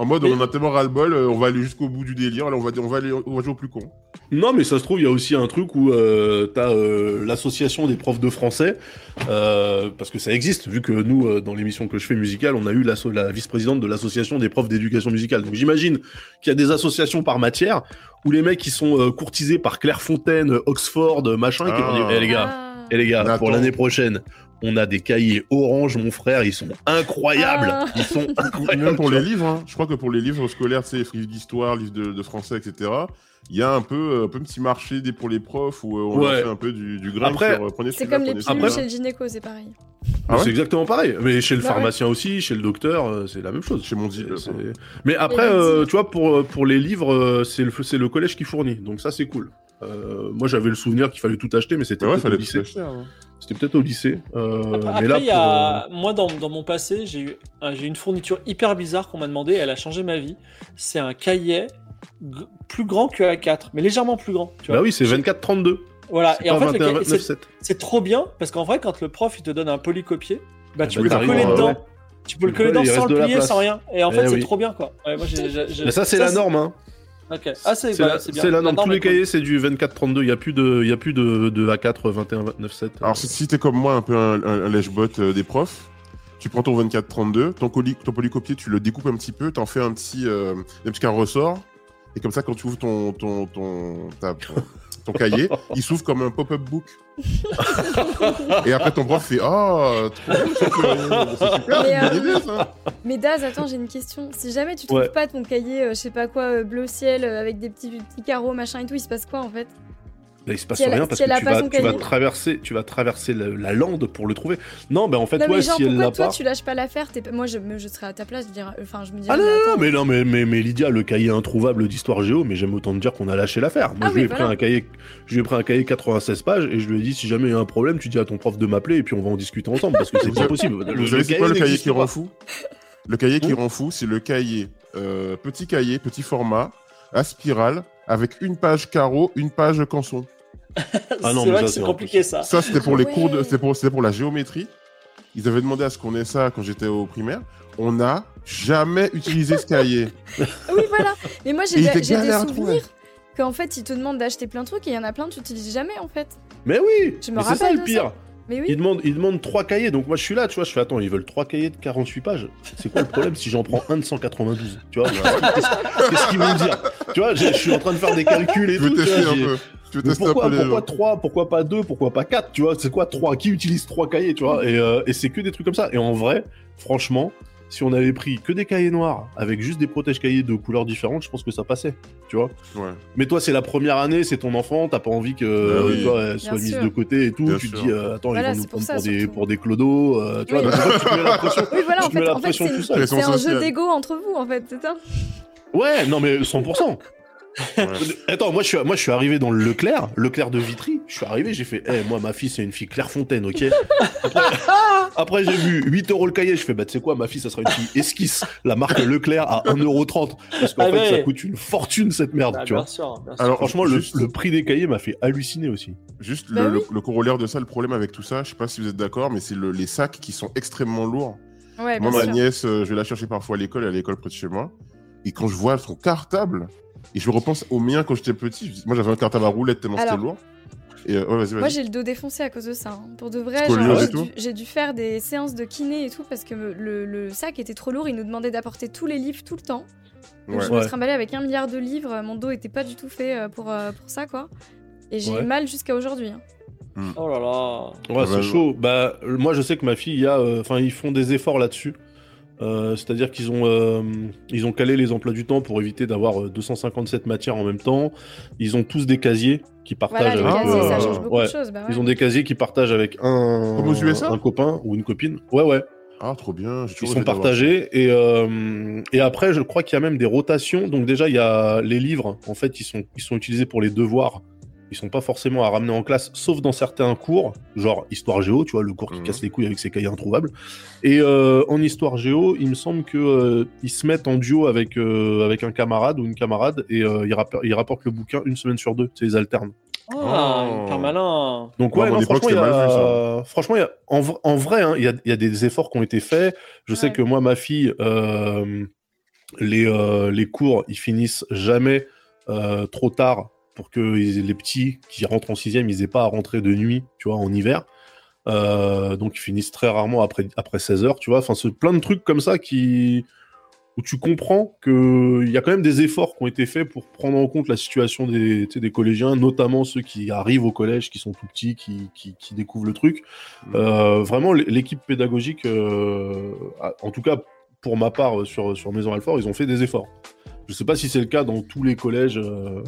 En mode, Mais- on en a tellement ras-le-bol, euh, on va aller jusqu'au bout du délire, là, on va, on va, aller, on va jouer au plus con. Non, mais ça se trouve, il y a aussi un truc où euh, t'as euh, l'association des profs de français, euh, parce que ça existe, vu que nous, euh, dans l'émission que je fais musicale, on a eu la vice-présidente de l'association des profs d'éducation musicale. Donc j'imagine qu'il y a des associations par matière, où les mecs qui sont euh, courtisés par Clairefontaine, Oxford, machin, qui vont dire, Ah. Eh, les gars, Ah. eh, les gars, pour l'année prochaine, on a des cahiers orange, mon frère, ils sont incroyables. Ah. Ils sont incroyables. Même pour les livres, hein. je crois que pour les livres scolaires, tu sais, livres d'histoire, livres de, de français, etc., il y a un peu, euh, un peu petit marché des, pour les profs où euh, on Ouais. fait un peu du, du grain Après, euh, C'est comme les pilules chez le gynéco, c'est pareil. Ah ouais c'est exactement pareil. Mais chez le Bah ouais. pharmacien aussi, chez le docteur, c'est la même chose. Chez mon Mais après, euh, tu vois, pour, pour les livres, c'est le, c'est le collège qui fournit. Donc ça, c'est cool. Euh, moi, j'avais le souvenir qu'il fallait tout acheter, mais c'était Ouais, peut-être au lycée. hein. C'était peut-être au lycée. Euh, Après, mais là, pour, a... moi, dans, dans mon passé, j'ai eu, un- j'ai eu une fourniture hyper bizarre qu'on m'a demandé. Elle a changé ma vie. C'est un cahier g- plus grand que A4, mais légèrement plus grand. Tu euh, vois. Bah oui, c'est 24-32. Voilà. C'est Et en fait, le 21, cahier- 29, c'est 7. c'est trop bien parce qu'en vrai, quand le prof il te donne un polycopier, bah tu bah, peux le coller dedans. ouais. Tu peux le Tu coller dedans sans le plier, sans rien. Et en Eh fait, c'est trop bien quoi. Ouais, moi, j'ai- j'ai- j'ai- Mais ça, c'est la norme. Hein. Ok. Ah, c'est C'est bah, la norme. Tous les cahiers, c'est du 24-32. Il n'y a plus de, il y a plus de, de A4, 21, 29, 7. Alors, si, t'es comme moi, un peu un, un, un lèche-bot euh, des profs, tu prends ton 24-32, ton, colis- ton polycopier, tu le découpes un petit peu, t'en fais un petit, euh, un petit carré ressort, et comme ça, quand tu ouvres ton, ton, ton, ta- ton, ton cahier, il s'ouvre comme un pop-up book. et après, ton prof fait Ah, trop c'est super, Mais, euh, idée, ça. Mais Daz, attends, j'ai une question. Si jamais tu trouves Ouais. pas ton cahier, euh, je sais pas quoi, euh, bleu ciel, euh, avec des petits, petits carreaux, machin et tout, il se passe quoi en fait? Là, il se passe rien parce que tu vas, tu traverser, tu vas traverser la, la lande pour le trouver. Non, ben en fait, Non, ouais, mais genre, si elle pourquoi l'a toi pas. tu lâches pas l'affaire? Moi, je, serais à ta place, je dirais, enfin, je me dirais. Ah non, mais non, mais non, mais, mais, mais Lydia, le cahier introuvable d'histoire géo, mais j'aime autant te dire qu'on a lâché l'affaire. Moi, Ah je lui ai pris un cahier, je lui ai pris un cahier 96 pages et je lui ai dit si jamais il y a un problème, tu dis à ton prof de m'appeler et puis on va en discuter ensemble parce que c'est pas possible. Vous c'est quoi le cahier qui rend fou? Le cahier qui Hmm rend fou, c'est le cahier, euh, petit cahier, petit format, à spirale, avec une page carreau, une page canson. Ah non, c'est mais vrai que c'est compliqué ça. Ça, c'était pour les cours de, c'était pour, c'était pour la géométrie. Ils avaient demandé à ce qu'on ait ça quand j'étais au primaire. On n'a jamais utilisé ce cahier. Ah oui, voilà. Mais moi, j'ai des, souvenirs qu'en fait, ils te demandent d'acheter plein de trucs et il y en a plein que tu utilises jamais en fait. Mais oui, Je me mais c'est ça rappelle le pire. ça. Mais Ils oui. demandent, ils demandent trois cahiers, donc moi je suis là, tu vois, je fais attends, ils veulent trois cahiers de 48 pages. C'est quoi le problème si j'en prends un de 192 Tu vois, bah, qu'est-ce qu'ils vont dire? Tu vois, j'ai- je suis en train de faire des calculs et Je veux tout. tu tester vois, un peu. Je veux Mais tester pourquoi, un peu les pourquoi gens. 3 Pourquoi pas 2 Pourquoi pas 4 Tu vois, c'est quoi 3 Qui utilise trois cahiers, tu vois? Et, euh, et c'est que des trucs comme ça. Et en vrai, franchement, si on avait pris que des cahiers noirs avec juste des protèges-cahiers de couleurs différentes, je pense que ça passait, tu vois. Ouais. Mais toi, c'est la première année, c'est ton enfant, t'as pas envie que oui. vois, elle soit Bien mise sûr. de côté et tout. Bien tu te dis, euh, attends, Voilà, ils vont nous c'est pour prendre ça, pour, des, pour des clodos, euh, tu vois. Donc, en fait, tu mets la pression. Oui, voilà, Tu en fait, la en fait pression c'est tout une- seul. c'est Pression un jeu d'ego entre vous en fait, c'est ça? Ouais, non, mais 100%. Ouais. Attends, moi je, suis, moi je suis arrivé dans le Leclerc, Leclerc de Vitry. Je suis arrivé, j'ai fait, Eh, moi ma fille c'est une fille Clairefontaine, ok? Après, après, j'ai vu 8 euros le cahier, je fais, bah tu sais quoi, ma fille ça sera une fille esquisse, la marque Leclerc à 1,30€. Parce qu'en Ah fait ouais. ça coûte une fortune cette merde, Ah, tu bien vois. sûr, bien sûr. Alors, Franchement, le, juste- le prix des cahiers m'a fait halluciner aussi. Juste Bah le, oui. le- le corollaire de ça, le problème avec tout ça, je sais pas si vous êtes d'accord, mais c'est le- les sacs qui sont extrêmement lourds. Ouais, Moi, ma sûr. nièce, euh, je vais la chercher parfois à l'école, elle est à l'école près de chez moi. Et quand je vois son cartable, et je repense au mien quand j'étais petit, moi j'avais un cartable à roulette tellement c'était lourd. Et euh, ouais, Moi j'ai le dos défoncé à cause de ça. hein. Pour de vrai, et j'ai dû, faire des séances de kiné et tout parce que le, le sac était trop lourd. Il nous demandait d'apporter tous les livres tout le temps. Donc Ouais. je me trimballais avec un milliard de livres. Mon dos était pas du tout fait euh, pour, euh, pour ça quoi. Et j'ai Ouais. eu mal jusqu'à aujourd'hui. hein. Oh là là. Ouais, Ah c'est bah, chaud. Bah, euh, moi, je sais que ma fille, euh, ils font des efforts là-dessus. Euh, C'est-à-dire qu'ils ont, euh, ils ont calé les emplois du temps pour éviter d'avoir euh, 257 matières en même temps. Ils ont tous des casiers qui partagent Voilà, avec. casiers, ça euh, change beaucoup ouais. de choses. bah ouais. Ils ont des casiers qui partagent avec un, Comme aux USA un copain ou une copine. Ouais, ouais. Ah, trop bien. Ils sont partagés et euh, et après, je crois qu'il y a même des rotations. Donc déjà, il y a les livres. En fait, ils sont ils sont utilisés pour les devoirs. Ils sont pas forcément à ramener en classe, sauf dans certains cours, genre histoire géo, tu vois, le cours qui Mhm. casse les couilles avec ses cahiers introuvables. Et euh, en histoire géo, il me semble que euh, ils se mettent en duo avec euh, avec un camarade ou une camarade et euh, ils, rappor- ils rapportent le bouquin une semaine sur deux. Sais, ils alternent. Ah, Oh. hyper malin. Donc Ouais, ouais, non, franchement, il y c'était mal vu, a... franchement, il y a... en, vrai, hein, il y, a... il y a des efforts qui ont été faits. Je sais que moi, ma fille, euh, les, euh, les cours, ils finissent jamais euh, trop tard pour que les petits qui rentrent en sixième, ils aient pas à rentrer de nuit, tu vois, en hiver. Euh, donc ils finissent très rarement après, après 16 heures, tu vois. Enfin, c'est plein de trucs comme ça qui où tu comprends que il y a quand même des efforts qui ont été faits pour prendre en compte la situation des, des collégiens, notamment ceux qui arrivent au collège, qui sont tout petits, qui, qui, qui découvrent le truc. Mm. Euh, vraiment, l'équipe pédagogique, euh, en tout cas pour ma part sur, sur Maison Alfort, ils ont fait des efforts. Je sais pas si c'est le cas dans tous les collèges euh,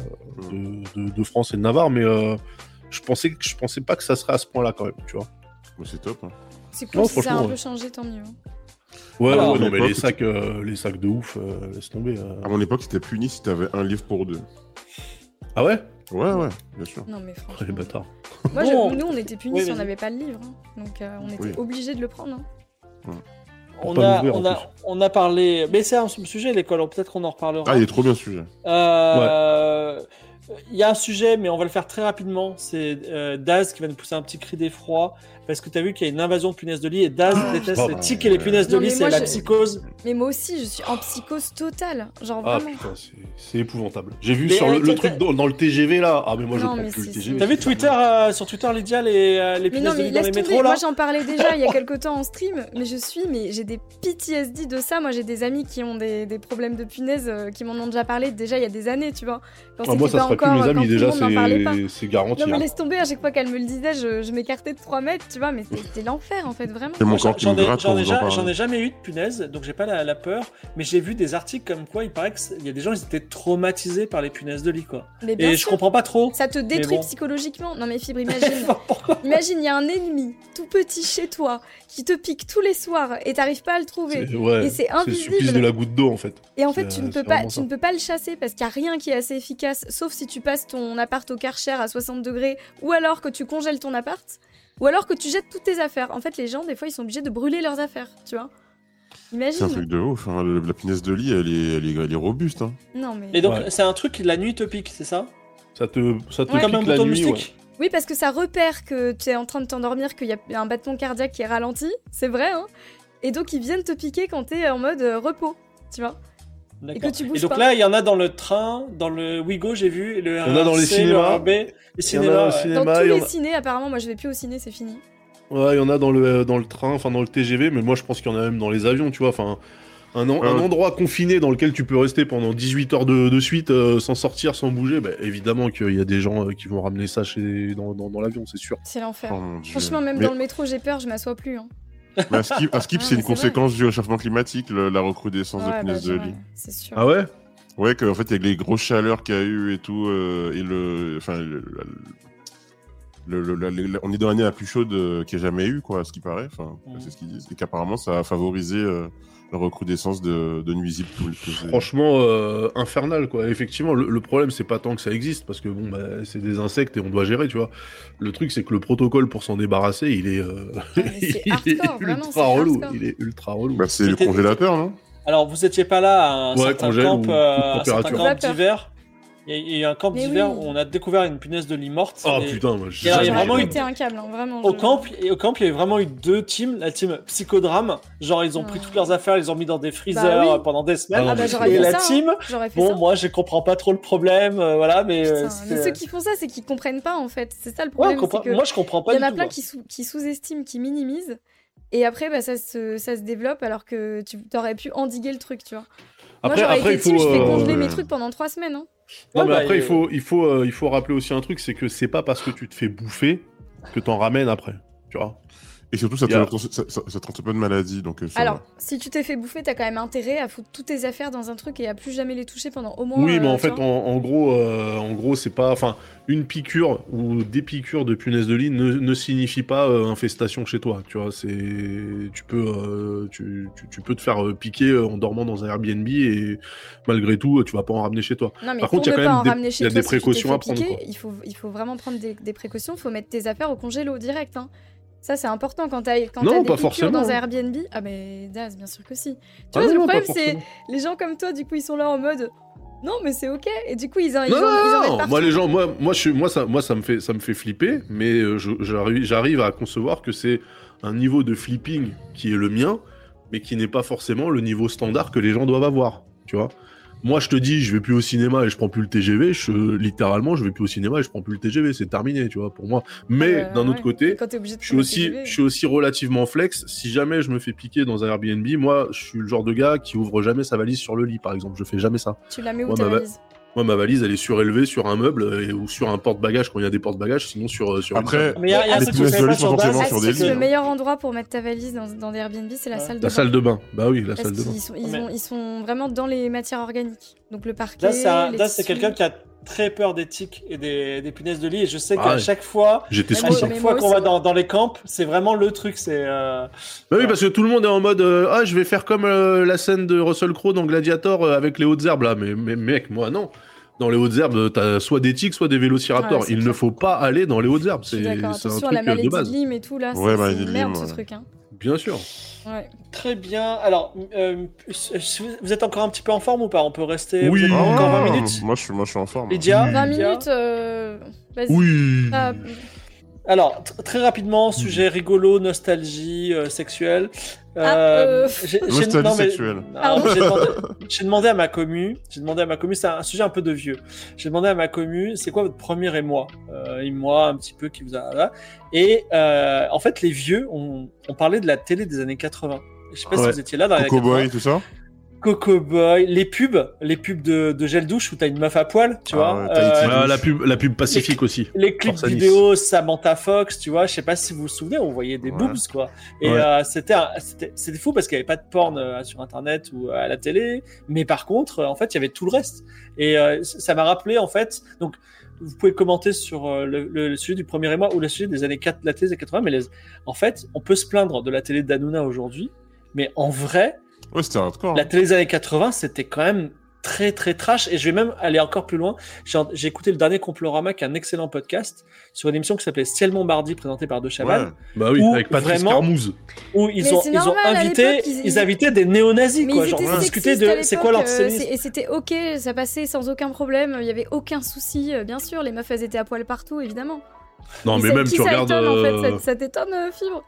de, de- de France et de Navarre, mais euh, je pensais je pensais pas que ça serait à ce point-là quand même, tu vois. Bon, c'est top. hein. C'est cool Non, si ça a un peu ouais. changé, tant mieux. hein. Ouais, Alors, ouais, non, à mais les sacs, euh, les sacs de ouf, euh, laisse tomber. euh. À mon époque, c'était puni si t'avais un livre pour deux. Ah ouais? Ouais, ouais, bien sûr. Non mais Oh, franchement. Les bâtards. Moi, je- nous, on était punis Oui, si on n'avait pas le livre. hein. Donc, euh, on était Oui. obligés de le prendre. hein. Pour On a, on, a, on a parlé. Mais c'est un sujet, l'école. Peut-être qu'on en reparlera. Ah, il est trop bien ce sujet. Euh, Il y a un sujet, mais on va le faire très rapidement. C'est euh, Daz qui va nous pousser un petit cri d'effroi. Parce que tu as vu qu'il y a une invasion de punaises de lit et Daz déteste oh, les tics et les punaises de Non, lit. C'est la je- psychose. Mais moi aussi, je suis en psychose totale. Genre Ah vraiment. putain, c'est- c'est épouvantable. J'ai vu Mais, sur le, truc dans, dans le TGV là. Ah mais moi je Non, prends mais plus le TGV. T'as vu Twitter, euh, sur Twitter, Lydia, les, euh, les Mais punaises non, de mais lit dans les métros là Moi, j'en parlais déjà il y a quelques temps en stream, mais je suis, mais j'ai des PTSD de ça. Moi, j'ai des amis qui ont des, des problèmes de punaises, euh, qui m'en ont déjà parlé déjà il y a des années, tu vois. Quand Plus encore, mes quand amis tout le déjà monde n'en parlait pas. c'est c'est garanti. Non mais hein. laisse tomber, à chaque fois qu'elle me le disait, je, je m'écartais de 3 mètres, tu vois, mais c'était l'enfer en fait, vraiment. C'est mon corps qui J'en me ai, gratte j'en quand ai jamais eu de punaise, donc j'ai pas la, la peur. Mais j'ai vu des articles comme quoi il paraît qu'il y a des gens ils étaient traumatisés par les punaises de lit quoi. Mais bien Et je comprends pas trop. ça te détruit bon. psychologiquement. Non mais Fibre, imagine. Pourquoi imagine, il y a un ennemi tout petit chez toi qui te pique tous les soirs et t'arrives pas à le trouver. C'est- ouais, Et c'est c'est le invisible. supplice de la goutte d'eau en fait. Et en fait, C'est- tu ne peux c'est pas, vraiment tu ça. ne peux pas le chasser parce qu'il y a rien qui est assez efficace, sauf si tu passes ton appart au Karcher à 60 degrés, ou alors que tu congèles ton appart, ou alors que tu jettes toutes tes affaires. En fait, les gens, des fois, ils sont obligés de brûler leurs affaires, tu vois. C'est un Imagine. truc de ouf. hein. La punaise de lit, elle est, elle est, elle est robuste. Hein. Non mais. Et donc Ouais. c'est un truc la nuit te pique, c'est ça? Ça te ça te Ouais. Comme un pique la bouton nuit. ouais. Oui, parce que ça repère que tu es en train de t'endormir, qu'il y a un battement cardiaque qui est ralenti, c'est vrai, hein. Et donc ils viennent te piquer quand t'es en mode euh, repos, tu vois. Et que tu bouges Et donc pas. là, il y en a dans le train, dans le Wigo, j'ai vu. Le Il y en a dans les cinémas. Le les Il y en a cinémas. ouais. cinéma, Dans tous il les a- cinés, apparemment, moi je vais plus au ciné, c'est fini. Ouais, il y en a dans le, dans le train, enfin dans le TGV, mais moi je pense qu'il y en a même dans les avions, tu vois. Enfin, un, en- Ouais, un ouais. endroit confiné dans lequel tu peux rester pendant 18 heures de, de suite euh, sans sortir, sans bouger, bah, évidemment qu'il y a des gens euh, qui vont ramener ça chez, dans, dans, dans l'avion, c'est sûr. C'est l'enfer. Oh. Franchement, même Mais- dans le métro, j'ai peur, je m'assois plus. Hein. Mais un skip, Ah, c'est une vrai. conséquence du réchauffement climatique, le- la recrudescence Ouais, de punaises bah, de lit. c'est sûr. Ah ouais Ouais, qu'en fait, avec les grosses chaleurs qu'il y a eu et tout, euh, et le. Enfin, le- on est dans l'année la plus chaude euh, qu'il y ait jamais eu, quoi, à ce qui paraît. Enfin, Mhm. c'est ce qu'ils disent. Et qu'apparemment, ça a favorisé euh, recrudescence de, de nuisibles. tout- Franchement, euh, infernal, quoi. Effectivement, le, le problème, c'est pas tant que ça existe, parce que bon, bah, c'est des insectes et on doit gérer, tu vois. Le truc, c'est que le protocole pour s'en débarrasser, il est, euh, Ah, il est vraiment, ultra relou. hardcore. Il est ultra relou. Bah, c'est le congélateur, non? Alors, vous étiez pas là à un Ouais, certain congèle camp, ou euh, un certain camp d'hiver? Il y a- un camp d'hiver oui. où on a découvert une punaise de lit morte. Oh et putain, moi, Et alors, il y a J'aurais vraiment eu- un câble, hein, vraiment. Au camp, et au camp, il y avait vraiment eu deux teams. La team psychodrame, genre ils ont pris Ah. toutes leurs affaires, ils les ont mis dans des freezers Bah oui. euh, pendant des semaines. Ah, Ah bah et la ça. hein. team, bon, ça. moi je comprends pas trop le problème, euh, voilà, mais. euh, Putain, c'était- mais ceux qui font ça, c'est qu'ils comprennent pas en fait. C'est ça le problème. que Moi je comprends pas il y en a plein qui, sous- qui sous-estiment, qui minimisent. Et après, bah, ça, se, ça se développe alors que tu aurais pu endiguer le truc, tu vois. Après, Moi, j'aurais après, été il faut. dessus, je fais euh, congeler mes trucs pendant trois semaines. Non, mais bah, après, il et- faut, il, faut, euh, il faut rappeler aussi un truc, c'est que c'est pas parce que tu te fais bouffer que t'en ramènes après. Tu vois Et surtout, ça Il y a- te ça, ça, ça traite pas de maladie. Donc, euh, Alors, va. si tu t'es fait bouffer, t'as quand même intérêt à foutre toutes tes affaires dans un truc et à plus jamais les toucher pendant au moins. Oui, mais euh, en tu fait, en, en gros, euh, en gros, c'est pas, enfin, une piqûre ou des piqûres de punaise de lit ne, ne signifie pas euh, infestation chez toi. Tu vois, c'est, tu peux, euh, tu, tu, tu peux te faire euh, piquer en dormant dans un Airbnb et malgré tout, tu vas pas en ramener chez toi. Non, mais Par contre, il y a quand même des- y a toi, précautions à prendre, piquer, quoi. Il faut, il faut vraiment prendre des, des précautions. Il faut mettre tes affaires au congélo direct. hein. Ça, c'est important quand t'as quand Non, t'as des pas piqûres forcément. dans un Airbnb. Ah, mais Daz, bien sûr que si. Tu Ah vois, non, le non, problème, c'est les gens comme toi, du coup, ils sont là en mode non, mais c'est ok. Et du coup, ils en, ils Non, en, non, ils en non, moi les gens, moi, moi, je suis, moi ça, moi ça me fait, ça me fait flipper, mais euh, j'arrive à concevoir que c'est un niveau de flipping qui est le mien, mais qui n'est pas forcément le niveau standard que les gens doivent avoir, tu vois. Moi, je te dis, je vais plus au cinéma et je prends plus le TGV. Je, littéralement, je vais plus au cinéma et je prends plus le TGV. C'est terminé, tu vois, pour moi. Mais Euh, d'un autre côté, je suis aussi, TGV. je suis aussi relativement flex. Si jamais je me fais piquer dans un Airbnb, moi, je suis le genre de gars qui ouvre jamais sa valise sur le lit, par exemple. Je fais jamais ça. Tu la mets où Ouais, ta valise? Moi, ma valise, elle est surélevée sur un meuble euh, et- ou sur un porte-bagages quand il y a des porte-bagages, sinon sur, euh, sur une Après, table. Mais il y a, il y a un Les truc que je punaises savais de pas lit sur sont Daz, forcément Ah, sur si, des c'est lits. le meilleur endroit pour mettre ta valise dans, dans des Airbnb, c'est la Ouais. salle de La bain. salle de bain. Bah oui, la Parce salle de bain. qu'ils sont, ils, ont- ils sont vraiment dans les matières organiques. Donc le parquet. Daz, c'est quelqu'un qui a très peur des tiques et des, des punaises de lit. Et je sais Ah qu'à ouais. chaque fois, J'étais à chaque fois qu'on va dans, dans les camps, c'est vraiment le truc. C'est euh, Bah oui, parce que tout le monde est en mode euh, Ah, je vais faire comme euh, la scène de Russell Crowe dans Gladiator euh, avec les hautes herbes là. Mais, mais mec, moi non. Dans les hautes herbes, t'as soit des tiques, soit des vélociraptors. Ouais, Il ne faut pas aller dans les hautes herbes. C'est un truc la maladie de de base. Lyme et tout là. Ouais, c'est- maladie c'est de une merde Lyme, ce ouais. truc. Hein. Bien sûr. Ouais. très bien. Alors, euh, vous êtes encore un petit peu en forme ou pas? On peut rester Oui. vous êtes Ah, encore 20 minutes? Moi, je, suis- moi, je suis en forme. Lydia? 20 Lydia? minutes, euh... vas-y. Oui. Ah, Alors, tr- très rapidement, sujet rigolo, nostalgie euh, sexuelle. Ah, euh, j'ai- j'ai- Nostalgie non, mais- sexuelle. non, Pardon. J'ai demandé, à ma commu, j'ai demandé à ma commu, c'est un sujet un peu de vieux. J'ai demandé à ma commu, c'est quoi votre premier émoi? Euh, Émoi un petit peu qui vous a. Et euh, en fait, les vieux, on, on parlait de la télé des années 80. Je sais pas si vous étiez là dans les années Coco 80. Boy, tout ça? Coco Boy, les pubs, les pubs de, de gel douche où t'as une meuf à poil, tu Ah vois. ouais, Tahiti. Ah, la pub, la pub pacifique aussi. les clips Force à Nice. vidéo Samantha Fox, tu vois, je sais pas si vous vous souvenez, on voyait des Ouais. boobs quoi. Et Ouais. euh, c'était un- c'était c'était fou parce qu'il y avait pas de porn euh, sur internet ou à la télé, mais par contre, euh, en fait, il y avait tout le reste. Et euh, ça m'a rappelé en fait, donc vous pouvez commenter sur euh, le, le- le sujet du premier émoi ou le sujet des années 4, la télé des années 80, mais les- en fait, on peut se plaindre de la télé d'Anouna aujourd'hui, mais en vrai, Ouais, c'était hardcore. la télé des années 80, c'était quand même très très trash. Et je vais même aller encore plus loin. J'ai écouté le dernier Complorama, qui est un excellent podcast, sur une émission qui s'appelait Ciel Montbardi, présentée par De Chaval, Ouais. Bah oui, Ou avec Patrice vraiment- Carmouze. où ils Mais ont, ils normal, invité, ils, ils- invitaient des néo-nazis, Mais quoi. ils Genre, sexistes à de c'est quoi euh, l'antisémitisme. c'est- Et c'était ok, ça passait sans aucun problème, il y avait aucun souci. euh, Bien sûr, les meufs elles étaient à poil partout, évidemment. Non, mais ça- même tu ça regardes. étonne, en fait, euh, ça, ça t'étonne, euh, Fibre?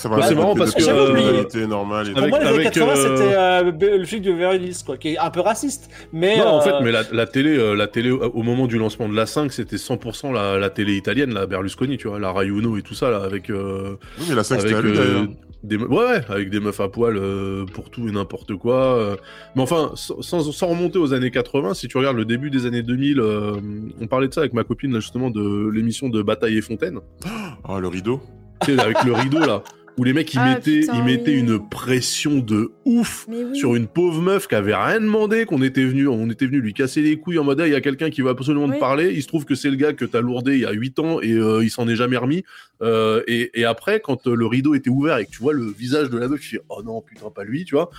C'est marrant parce que, euh, Personnalité normale et Pour avec- moi, les années avec, 80, euh, c'était euh, Be- le flic de Beverly quoi, qui est un peu raciste. Mais, Non, en euh, fait, mais la, la télé, euh, la télé euh, au moment du lancement de la 5, c'était 100% la, la télé italienne, la Berlusconi, tu vois, la Rai Uno et tout ça, là, avec, euh, Oui, mais la sexe, avec c'était euh, des, me- ouais, ouais, avec des meufs à poil euh, pour tout et n'importe quoi. euh. Mais enfin, sans, sans- sans remonter aux années 80, si tu regardes le début des années 2000, euh, on parlait de ça avec ma copine, là, justement, de l'émission de Bataille et Fontaine, Oh, le rideau. tu sais, avec le rideau, là. où les mecs ils Ah, mettaient, putain, ils mettaient oui. une pression de ouf oui. sur une pauvre meuf qui avait rien demandé, qu'on était venu, on était venu lui casser les couilles en mode Ah, il y a quelqu'un qui va absolument te parler. Il se trouve que c'est le gars que t'as lourdé il y a 8 ans et euh, il s'en est jamais remis. Euh, et, et après, quand euh, le rideau était ouvert et que tu vois le visage de la meuf, tu fais oh non putain pas lui, tu vois.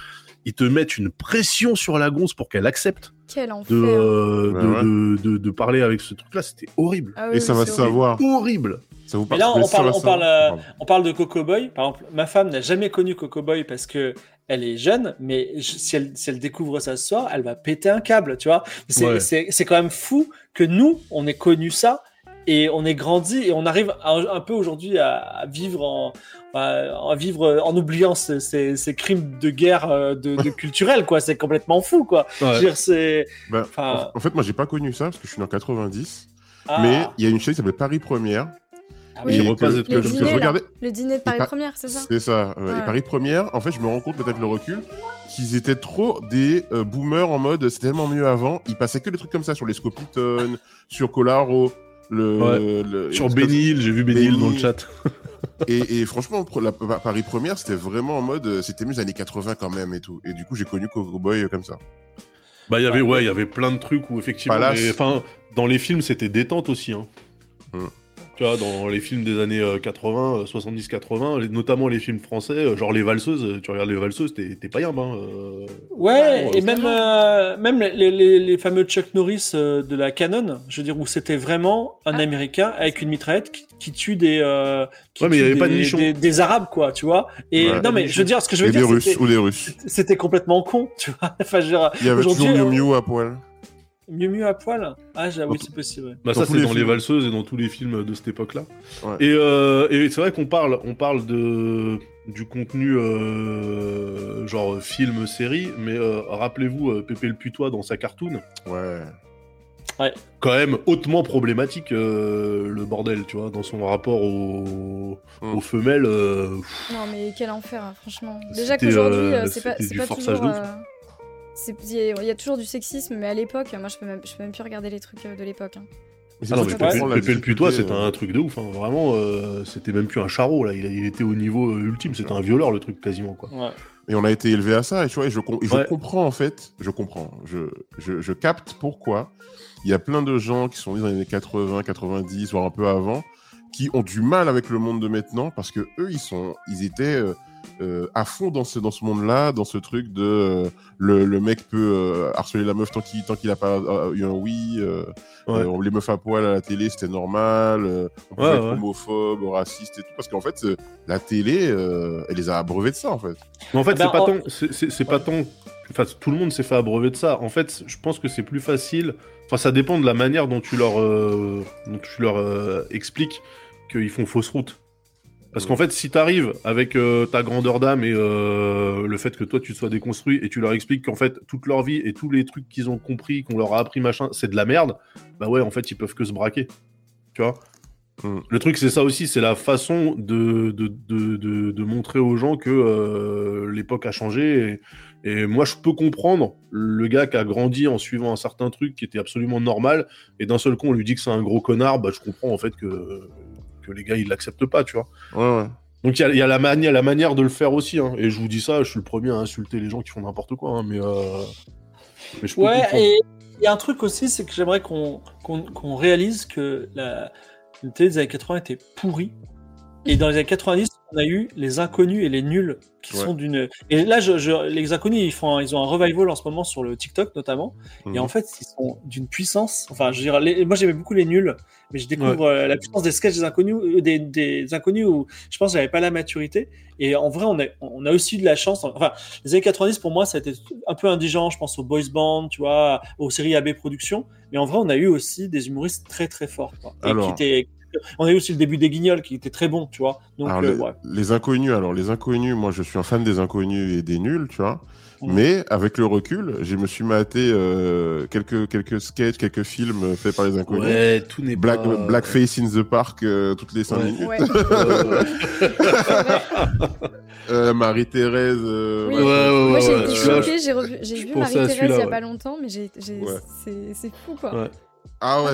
Ils te mettent une pression sur la gonce pour qu'elle accepte Quel enfer. de, euh, Ouais, de, ouais. de, de- de parler avec ce truc-là. C'était horrible. Ah Et ça va se savoir. Horrible. Ça vous Mais là, on parle- on parle, euh. On parle de Coco Boy. Par exemple, ma femme n'a jamais connu Coco Boy parce que elle est jeune, mais je- si, elle, si elle découvre ça ce soir, elle va péter un câble, tu vois. C'est Ouais. quand même fou que nous, on ait connu ça et on est grandi et on arrive un peu aujourd'hui à, à vivre en à, à vivre en oubliant ces, ces- ces crimes de guerre euh, de, de culturels, quoi. C'est complètement fou, quoi. Dire, c'est Enfin- en, en fait, moi, j'ai pas connu ça parce que je suis en 90. ah. Mais il y a une chaîne qui s'appelait Paris Première. Ah Oui, Qui repasse des Le que trucs je dîner, là. regardais. Le dîner de Paris Première, c'est ça C'est ça. ouais. Et Paris Première, en fait, je me rends compte peut-être le recul qu'ils étaient trop des euh, boomers en mode c'est tellement mieux avant. Ils passaient que des trucs comme ça sur les Scopitone, sur Colaro. Le, Ouais. le- Sur Hill, j'ai vu Hill Benny dans le chat. Et, et franchement, la, Paris Première, c'était vraiment en mode euh, c'était mieux les années 80 quand même et tout. Et du coup, j'ai connu Coco Boy euh, comme ça. Bah, il y avait, Ouais. il y avait plein de trucs où effectivement, les- dans les films, c'était détente aussi. Hein. Hmm. Tu vois, dans les films des années euh, 80, euh, 70-80, les- notamment les films français, euh, genre les valseuses, euh, tu regardes les valseuses, t'es t'es pas yambe. Hein, euh. Ouais, Ouais, et même, euh, même les, les, les fameux Chuck Norris euh, de la Canon, je veux dire, où c'était vraiment un Ah. Américain avec une mitraillette qui, qui tue des, euh, qui Ouais, mais il y tue avait pas de des- nichon. des, des Arabes, quoi, tu vois. Et Ouais. non, mais je veux dire, ce que je veux Et des dire, Russes, c'était- ou des Russes. c'était complètement con, tu vois. Enfin, je veux dire, Il y avait toujours Miu euh, Miu à poil. Mieux mieux à poil. Ah, Dans c'est possible. ouais. Bah, Dans ça, c'est les dans les valseuses et dans tous les films de cette époque-là. Ouais. Et, euh, et c'est vrai qu'on parle, on parle de, du contenu euh, genre film, série, mais euh, rappelez-vous euh, Pépé le Putois dans sa cartoon. Ouais. quand même hautement problématique euh, le bordel, tu vois, dans son rapport aux, Mm. aux femelles. euh, pff, Non, mais quel enfer, hein, franchement. Déjà qu'aujourd'hui, euh, c'est pas, pas toujours. Il y, a- il y a toujours du sexisme, mais à l'époque, moi je peux même, je peux même plus regarder les trucs euh, de l'époque. hein. Ah non, mais Pépé, le Putois, c'était un truc de ouf. hein. Vraiment, euh, c'était même plus un charreau, là. Il, il était au niveau euh, ultime. C'était un violeur, le truc, quasiment, quoi. Ouais. Et on a été élevé à ça, et tu vois, et je, com- et je Ouais. comprends en fait, je comprends, je, je, je capte pourquoi il y a plein de gens qui sont nés dans les années 80, 90, voire un peu avant, qui ont du mal avec le monde de maintenant, parce que eux, ils sont, ils étaient euh, euh, à fond dans ce, dans ce monde-là, dans ce truc de euh, le, le mec peut euh, harceler la meuf tant qu'il tant qu'il a pas euh, eu un oui, euh, Ouais. euh, les meufs à poil à la télé c'était normal, euh, on Ouais, être ouais. homophobe, raciste et tout, parce qu'en fait euh, la télé, euh, elle les a abreuvés de ça en fait. Mais en fait, Ben, c'est pas tant. c'est- pas tant. Enfin, tout le monde s'est fait abreuver de ça. En fait, je pense que c'est plus facile. Enfin, ça dépend de la manière dont tu leur, euh, dont tu leur euh, expliques qu'ils font fausse route. Parce qu'en fait, si t'arrives avec euh, ta grandeur d'âme et euh, le fait que toi tu te sois déconstruit et tu leur expliques qu'en fait toute leur vie et tous les trucs qu'ils ont compris, qu'on leur a appris machin, c'est de la merde, bah ouais, en fait, ils peuvent que se braquer. Tu vois? Mm. Le truc, c'est ça aussi, c'est la façon de, de, de, de, de montrer aux gens que euh, l'époque a changé. Et, et moi, je peux comprendre le gars qui a grandi en suivant un certain truc qui était absolument normal, et d'un seul coup, on lui dit que c'est un gros connard, bah, je comprends en fait que, que les gars, ils l'acceptent pas, tu vois. Ouais, ouais. Donc il y y a la, mani- la manière de le faire aussi, hein. et je vous dis ça, je suis le premier à insulter les gens qui font n'importe quoi, hein, mais, euh, mais je peux Ouais, comprendre. et il y a un truc aussi, c'est que j'aimerais qu'on qu'on qu'on réalise que la, la télé des années 80 était pourrie. Et dans les années 90, on a eu les inconnus et les nuls qui Ouais. sont d'une. Et là, je, je- les inconnus, ils, font, ils ont un revival en ce moment sur le TikTok notamment. Mhm. Et en fait, ils sont d'une puissance. Enfin, je veux dire, les- moi j'aimais beaucoup les nuls, mais je découvre euh, la puissance des sketchs des inconnus, euh, des, des inconnus où je pense que j'avais pas la maturité. Et en vrai, on a, on a aussi de la chance. Enfin, les années 90 pour moi, ça a été un peu indigent. Je pense aux boys band, tu vois, aux séries AB Productions. Mais en vrai, on a eu aussi des humoristes très très forts. quoi. Et Alors. qui étaient. On a eu aussi le début des Guignols qui était très bon, tu vois. Donc, Alors, euh, les, ouais. les inconnus, alors les inconnus, moi je suis un fan des inconnus et des nuls, tu vois. Mhm. Mais avec le recul, je me suis maté euh, quelques, quelques sketchs, quelques films faits par les inconnus. Ouais, tout n'est Black, pas... Blackface in the Park euh, toutes les 5 Ouais. minutes. Ouais. Marie-Thérèse. euh, Oui. machin. Ouais, ouais, Moi j'ai été choquée, j'ai revu- j'ai vu Marie-Thérèse il y a pas longtemps, mais j'ai, j'ai- Ouais. c'est, c'est fou quoi. Ah ouais,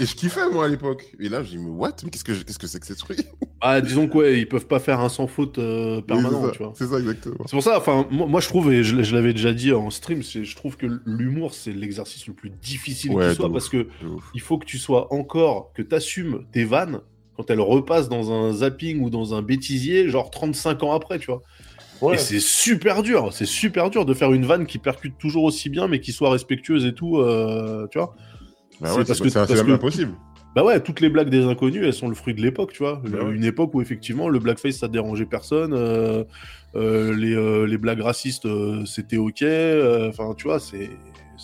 Et je kiffais moi à l'époque. Et là, j'ai dit, mais what? Mais qu'est-ce que, qu'est-ce que c'est que ces trucs Ah, disons que ouais, ils peuvent pas faire un sans faute euh, permanent, c'est ça. tu vois. C'est ça, exactement. C'est pour ça, enfin, moi, moi, je trouve, et je, je l'avais déjà dit en stream, je trouve que l'humour c'est l'exercice le plus difficile Ouais, qui soit parce que il faut que tu sois encore, que tu assumes tes vannes quand elles repassent dans un zapping ou dans un bêtisier, genre 35 ans après, tu vois. Ouais. Et c'est super dur, c'est super dur de faire une vanne qui percute toujours aussi bien, mais qui soit respectueuse et tout, euh, tu vois. Bah C'est ouais, parce c'est même que- impossible. Bah ouais, toutes les blagues des inconnus, elles sont le fruit de l'époque, tu vois. Bah ouais. Une époque où effectivement le blackface ça dérangeait personne, euh, euh, les, euh, les blagues racistes euh, c'était ok, euh, enfin tu vois, c'est.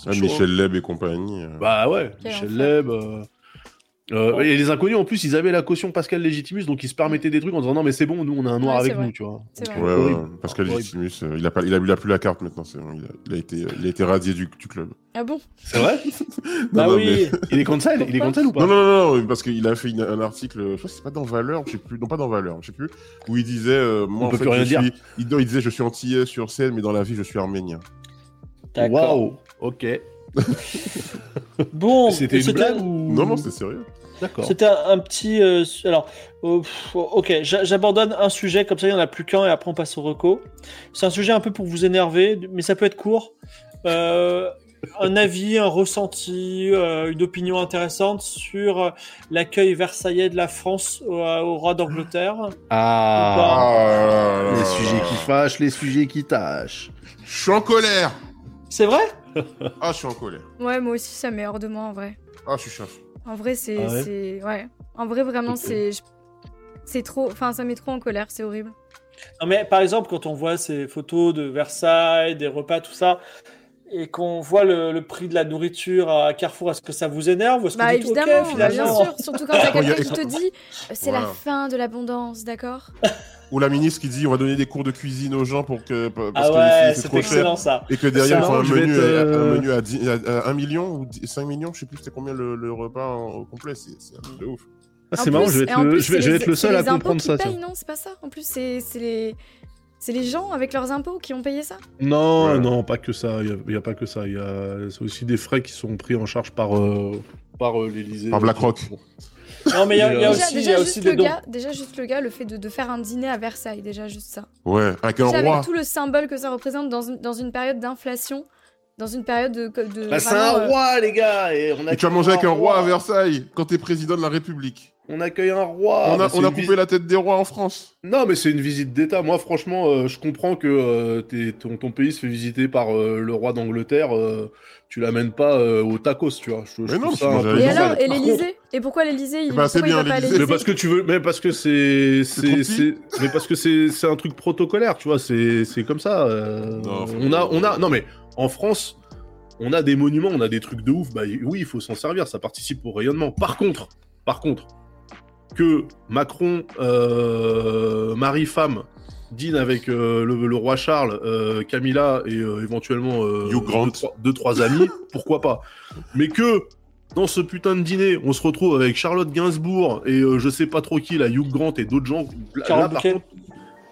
Ah, chaud, Michel Leb et compagnie. euh. hein. Bah ouais, Michel. Leb. Euh, Et les inconnus en plus, ils avaient la caution Pascal Légitimus, donc ils se permettaient des trucs en disant non mais c'est bon, nous on a un noir Ouais, avec vrai. nous, tu vois. Donc. Ouais, ouais, Pascal Horrible. Légitimus, euh, il a pas, il a, il a plus la carte maintenant, c'est bon, il a, il a été, il a été radié du, du club. Ah bon? C'est vrai? Bah non, oui. Il est cancel Il est cancel ou pas? Non, non, non, non, parce qu'il a fait une- un article, je crois que c'est pas dans Valeur, je sais plus, non pas dans Valeur, je sais plus, où il disait, euh, moi On en peut fait, plus rien je dire. suis, il, non, il disait, je suis antillais sur scène, mais dans la vie, je suis arménien. Waouh Ok. Bon, C'était une blague ou Non, non, c'était sérieux. D'accord. C'était un, un petit. euh, alors, euh, pff, ok, j'a- j'abandonne un sujet, comme ça il n'y en a plus qu'un, et après on passe au reco. C'est un sujet un peu pour vous énerver, mais ça peut être court. Euh, un avis, un ressenti, euh, une opinion intéressante sur euh, l'accueil versaillais de la France au, au roi d'Angleterre? Ah, Ah, les sujets qui fâchent, les sujets qui tâchent. Je suis en colère C'est vrai? Ah, je suis en colère. Ouais, moi aussi, ça met hors de moi en vrai. Ah, je suis chef. En vrai, c'est. Ah ouais c'est- ouais. En vrai, vraiment, c'est. C'est trop. Enfin, ça met trop en colère, c'est horrible. Non, mais par exemple, quand on voit ces photos de Versailles, des repas, tout ça, et qu'on voit le, le prix de la nourriture à Carrefour, est-ce que ça vous énerve ou est-ce que Bah vous dites, évidemment, bien finalement, sûr. Surtout quand t'as Quand il y a- quelqu'un qui te dit c'est la fin de l'abondance, d'accord? Ou la ministre qui dit, on va donner des cours de cuisine aux gens pour que, parce Ah ouais, c'est c'est trop excellent cher. ça. Et que derrière, un menu, euh, un menu à, 10 à- à 1 million ou 10 5 millions, je sais plus c'était combien le, le repas au complet, c'est c'est un truc de ouf. Ah, c'est marrant, je vais être le, plus, je vais, je vais les- être le seul à comprendre ça. payent, non, c'est pas ça? En plus, c'est c'est les. C'est les gens avec leurs impôts qui ont payé ça? Non, Ouais. non, pas que ça. Il n'y a, pas que ça. Il y a c'est aussi des frais qui sont pris en charge par, euh, par euh, l'Élysée. Par BlackRock. Non, mais il y a, il y a Déjà- aussi, y a juste aussi le des gars, déjà juste le gars, le fait de, de faire un dîner à Versailles, déjà juste ça. Ouais, avec un Déjà, roi. avec tout le symbole que ça représente dans une, dans une période d'inflation, dans une période de. de Bah, c'est un euh, roi, les gars. Et, on Et tu vas manger avec un roi à Versailles quand t'es président de la République. On accueille un roi. on a, Bah, on coupé visite- la tête des rois en France. Non, mais c'est une visite d'État. Moi, franchement, euh, je comprends que euh, t'es- ton, ton pays se fait visiter par euh, le roi d'Angleterre. euh, tu l'amènes pas euh, au tacos, tu vois. Je, je Mais non, ça un peu Et alors, et l'Elysée Et pourquoi l'Elysée il, bah, c'est bien, l'Élysée. Mais parce que tu veux, mais parce que c'est, C'est trop c'est, petit. c'est- mais parce que c'est, c'est un truc protocolaire, tu vois, c'est, c'est comme ça. euh, Non, on a, on a, non mais en France, on a des monuments, on a des trucs de ouf. Bah oui, il faut s'en servir, ça participe au rayonnement. Par contre, par contre, que Macron, euh, mari femme, dîne avec euh, le, le roi Charles, euh, Camilla et euh, éventuellement euh, Hugh Grant. deux, trois, deux, trois amis, pourquoi pas. Mais que dans ce putain de dîner, on se retrouve avec Charlotte Gainsbourg et euh, je sais pas trop qui, la Hugh Grant et d'autres gens. Là, Carole là, par Bouquet. contre,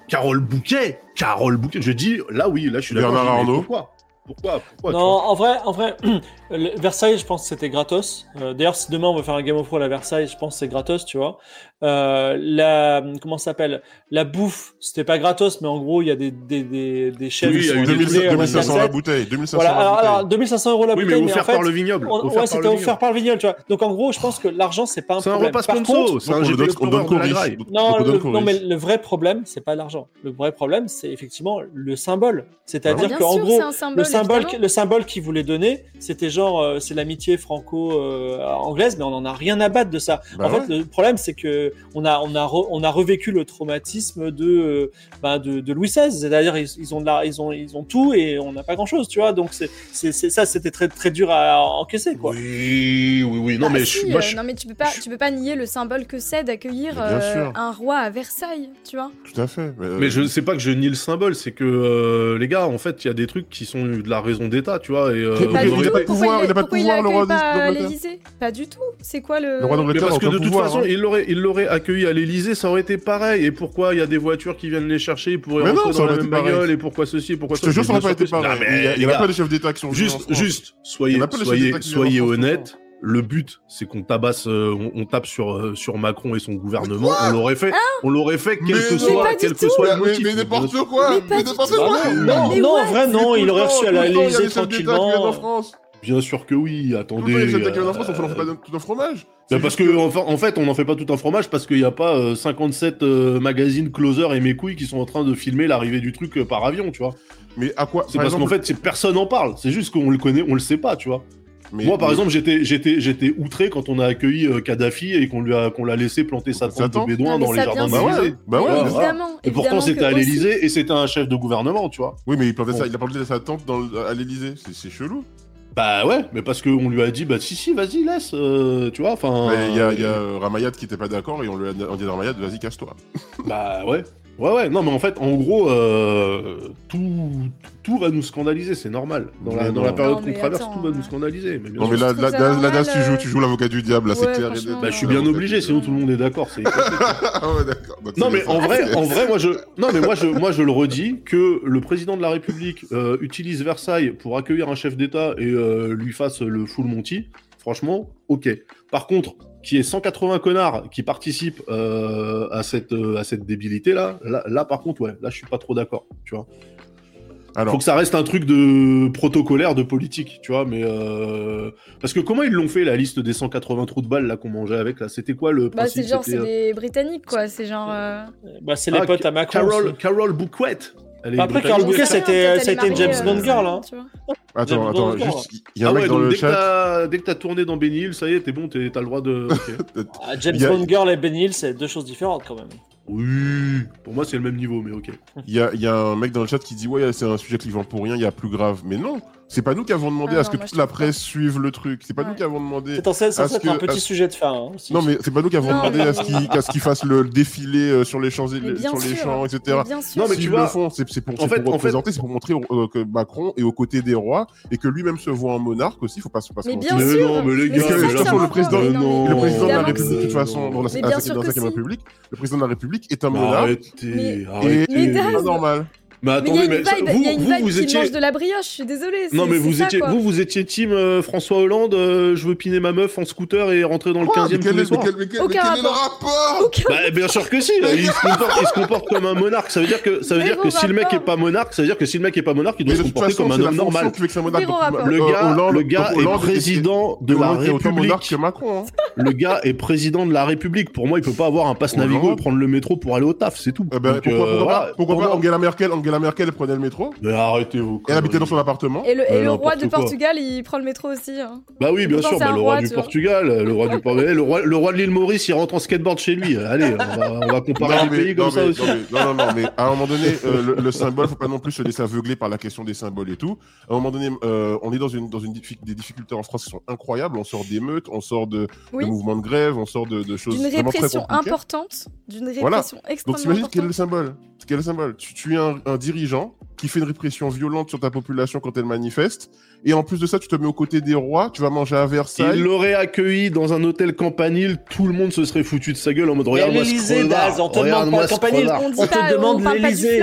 Carole Bouquet Carole Bouquet Je dis, là oui, là je suis d'accord. Bernard Arnault. Pourquoi? Pourquoi Pourquoi Non, en vrai, en vrai, le- Versailles, je pense que c'était gratos. Euh, D'ailleurs, si demain on veut faire un Game of Thrones à Versailles, je pense que c'est gratos, tu vois. Euh, la, comment s'appelle? La bouffe, c'était pas gratos, mais en gros, il y a des, des, des, des chefs Oui, il y a qui eu sont des- déboulés à 2500 la 27. bouteille. 2500 Voilà, la alors, bouteille. alors 2500 euros la Oui, mais bouteille, mais, offert en fait, par le vignoble. on- ouais, c'était offert par le vignoble, tu vois. Donc en gros, je pense que l'argent, c'est pas un C'est un problème. repas Par contre, c'est un Donc, on GP donne- on donne de non, le, mais le vrai problème, c'est pas l'argent. Le vrai problème, c'est effectivement le symbole. C'est-à-dire qu'en sûr, gros, le symbole, le symbole qu'il voulait donner, c'était genre, euh, c'est l'amitié franco-anglaise, mais on en a rien à battre de ça. Bah en fait, le problème, c'est que on a, on a, re- on a revécu le traumatisme de, euh, ben, de, de Louis XVI. C'est-à-dire, ils, ils ont de la, ils ont, ils ont tout et on n'a pas grand-chose, tu vois. Donc c'est, c'est, ça, c'était très, très dur à encaisser, quoi. Oui, oui, oui. Non, Bah mais si, moi, euh, je- non mais tu peux pas, tu peux pas nier le symbole que c'est d'accueillir euh, un roi à Versailles, tu vois. Tout à fait. Mais, euh, Mais je sais pas que je nie le symbole, c'est que euh, les gars, en fait, il y a des trucs qui sont de la raison d'État, tu vois. Et, euh, Pas il du tout. pas de pas- Pourquoi pouvoir, il a pas de pouvoir, le roi pas à d'Angleterre. l'Élysée? Pas du tout. C'est quoi le Le roi d'Angleterre parce que de toute façon, hein. il l'aurait, accueilli à l'Elysée, ça aurait été pareil. Et pourquoi il y a des voitures qui viennent les chercher, ils pourraient Mais non, rentrer ça dans la même bagnole, et pourquoi ceci, et pourquoi Je te jure, ça aurait pas été pareil. Non, mais Il y a- pas de chef d'État qui sont Juste, juste, soyez, honnête. le but, c'est qu'on tabasse, euh, on, on tape sur, euh, sur Macron et son gouvernement. On l'aurait fait, on l'aurait fait quel Mais que soit, Mais pas quel du que tout. soit le Mais, motif. mais n'importe quoi Mais n'importe quoi non, non, en vrai, non, il aurait reçu à l'Élysée tranquillement. Bien sûr que oui, attendez. d'État qui viennent en euh, France, on fait pas tout un fromage. bah parce que, en fait, on n'en fait pas tout un fromage parce qu'il n'y a pas euh, 57 euh, magazines closer et mes couilles qui sont en train de filmer l'arrivée du truc euh, par avion, tu vois. Mais à quoi C'est par parce qu'en fait, personne n'en parle. C'est juste qu'on le connaît, on le sait pas, tu vois. mais- Moi, par mais- exemple, j'étais, j'étais, j'étais outré quand on a accueilli euh, Kadhafi et qu'on lui a, qu'on l'a laissé planter sa tente de mais dans les jardins Bah ouais, bah ouais. Voilà. Évidemment. Et pourtant, c'était à l'Élysée et c'était un chef de gouvernement, tu vois. Oui, mais il plantait Bon. ça, il a planté sa tente dans, à l'Elysée. C'est c'est chelou. Bah ouais, mais parce qu'on lui a dit, bah si, si, vas-y, laisse, euh, tu vois, enfin. Il y a, y a euh, Ramayad qui était pas d'accord et on lui a dit à Ramayad, vas-y, casse-toi. Bah ouais. Ouais, ouais, non, mais en fait, en gros, euh, tout, tout va nous scandaliser, c'est normal. Dans la, dans la période qu'on traverse, attends, tout va nous hein. scandaliser. Mais bien Non, mais là, là, là, normal, tu joues, euh. tu joues l'avocat du diable, là, c'est Ouais, clair. net. franchement. Bah, je suis bien obligé, sinon tout le monde est d'accord. c'est- Ah ouais, d'accord. Donc, Non c'est mais en vrai, C'est- en vrai, moi je, non mais moi je, moi je le redis que le président de la République euh, utilise Versailles pour accueillir un chef d'État et euh, lui fasse le full Monty. Franchement, ok. Par contre, qu'il y ait 180 connards qui participent euh, à cette euh, à cette débilité là, là, là par contre ouais, là je suis pas trop d'accord. Tu vois. Alors, Faut que ça reste un truc de protocolaire, de politique, tu vois, mais euh... parce que comment ils l'ont fait la liste des 180 trous de balles là qu'on mangeait avec là? C'était quoi le Bah, principe? c'est genre, c'est des Britanniques, quoi. C'est genre. euh, Bah, c'est les Ah, potes à Macron. Carol. Carol Bouquet. Bah, après. Carole Bouquet, c'était- une mariée, James euh, Bond girl, hein. tu vois. attends, James attends, Bond, juste, il y a Ah un mec ouais, dans donc le dès, que chat. t'as- dès que t'as tourné dans Benny Hill, ça y est, t'es bon, t'es- t'as le droit de. Ah, James Bond Girl et Ben Hill, c'est deux choses différentes quand même. oui, pour moi c'est le même niveau, mais ok. Il y a, il y a un mec dans le chat qui dit Ouais, c'est un sujet clivant pour rien, il y a plus grave. Mais non, c'est pas nous qui avons demandé Ah à ce non, que toute la pas. presse suive le truc. C'est pas Ouais. nous qui avons demandé. C'est censé, être un que- petit est-ce- sujet de fin. hein. Non, mais c'est pas nous qui avons Non, demandé mais- à ce qu'ils qu'à ce qu'ils fassent le défilé euh, sur les champs, Mais sur les champs, etc. Mais Bien sûr. Non, mais S'ils tu le vois, font, c'est pour, en c'est fait- pour en fait- représenter, c'est pour montrer euh, que Macron est aux côtés des rois et que lui-même se voit en monarque aussi. Faut pas, faut pas se Mais mentir. bien Mais sûr. non, mais les Mais gars, mais le président, mais le mais président de la République, de toute si. façon, dans la Mais à bien la sûr que 5 si. République, le président de la République est un Mais monarque. arrêtez, Mais- arrêtez. Mais C'est pas normal. Mais Mais il y a attendez, une mais ça- vous, il y a une vous, vibe vous qui étiez. mange de la brioche, je suis désolée. Non mais vous ça, étiez, quoi. vous vous étiez team euh, François Hollande. euh, je veux piner ma meuf en scooter et rentrer dans le Quoi 15e mais tous quel les mais soirs. quel, mais quel- mais Aucun quel est le rapport Aucun- Bah, bien sûr que si. Il se comporte, il se comporte comme un monarque. Ça veut dire que ça veut dire que si le mec est pas monarque, ça veut dire que si le mec est pas monarque, il doit se comporter façon, comme un homme normal. Le gars, est président de la République. hein. Le gars est président de la République. Pour moi, il peut pas avoir un passe. Navigo et prendre le métro pour aller au taf, c'est tout. Eh ben, pourquoi, euh, pourquoi pas, Angela Merkel, Angela Merkel prenait le métro, Mais arrêtez-vous. elle habitait dans son appartement. Et le, et Euh, le roi de quoi. Portugal, il prend le métro aussi. hein. Bah oui, bien sûr, bah, un le roi, roi, du. Portugal, le roi du le roi, le roi de l'île Maurice, il rentre en skateboard chez lui. Allez, on va, on va comparer Non les mais, pays comme non, ça mais, aussi. non, mais- non, non, non, mais à un moment donné, euh, le, le symbole, faut pas non plus se laisser aveugler par la question des symboles et tout. À un moment donné, euh, on est dans une dans une des difficultés en France qui sont incroyables. On sort d'émeutes, on sort de, Oui. de mouvements de grève, on sort de, de choses D'une très répression importante. D'une Voilà. répression Donc extrêmement t'imagines quel est le importante. symbole? Quel est le symbole? Tu, tu es un, un dirigeant qui fait une répression violente sur ta population quand elle manifeste, et en plus de ça, tu te mets aux côtés des rois, tu vas manger à Il Versailles. l'aurait accueilli dans un hôtel campanile, tout le monde se serait foutu de sa gueule en mode regarde-moi ce crevard, on te demande ce crevard. On te demande l'Élysée.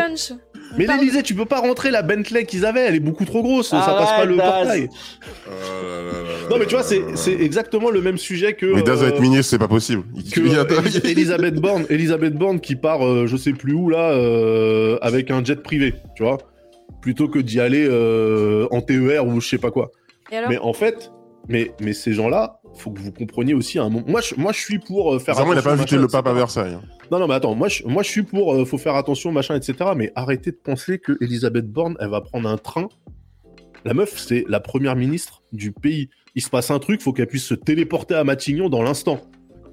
Mais l'Elysée, tu peux pas rentrer la Bentley qu'ils avaient, elle est beaucoup trop grosse, ça Arrête, passe pas le portail. Oh Non mais tu vois, c'est exactement le même sujet que. Mais Daz euh, va être ministre, c'est pas possible. Euh, Elisabeth Borne, Elisabeth Borne qui part, euh, je sais plus où là, euh, avec un jet privé, tu vois, plutôt que d'y aller euh, en TER ou je sais pas quoi. Et alors Mais en fait, mais mais ces gens-là, faut que vous compreniez aussi un moment. Moi, je, moi, je suis pour euh, faire. Bizarrement, il a pas attention, invité le pape à etc. Versailles. hein. Non, non, mais attends, moi, je, moi, je suis pour. euh, faut faire attention, machin, etc. Mais arrêtez de penser que Elisabeth Borne, elle va prendre un train. La meuf, c'est la première ministre du pays. Il se passe un truc, faut qu'elle puisse se téléporter à Matignon dans l'instant.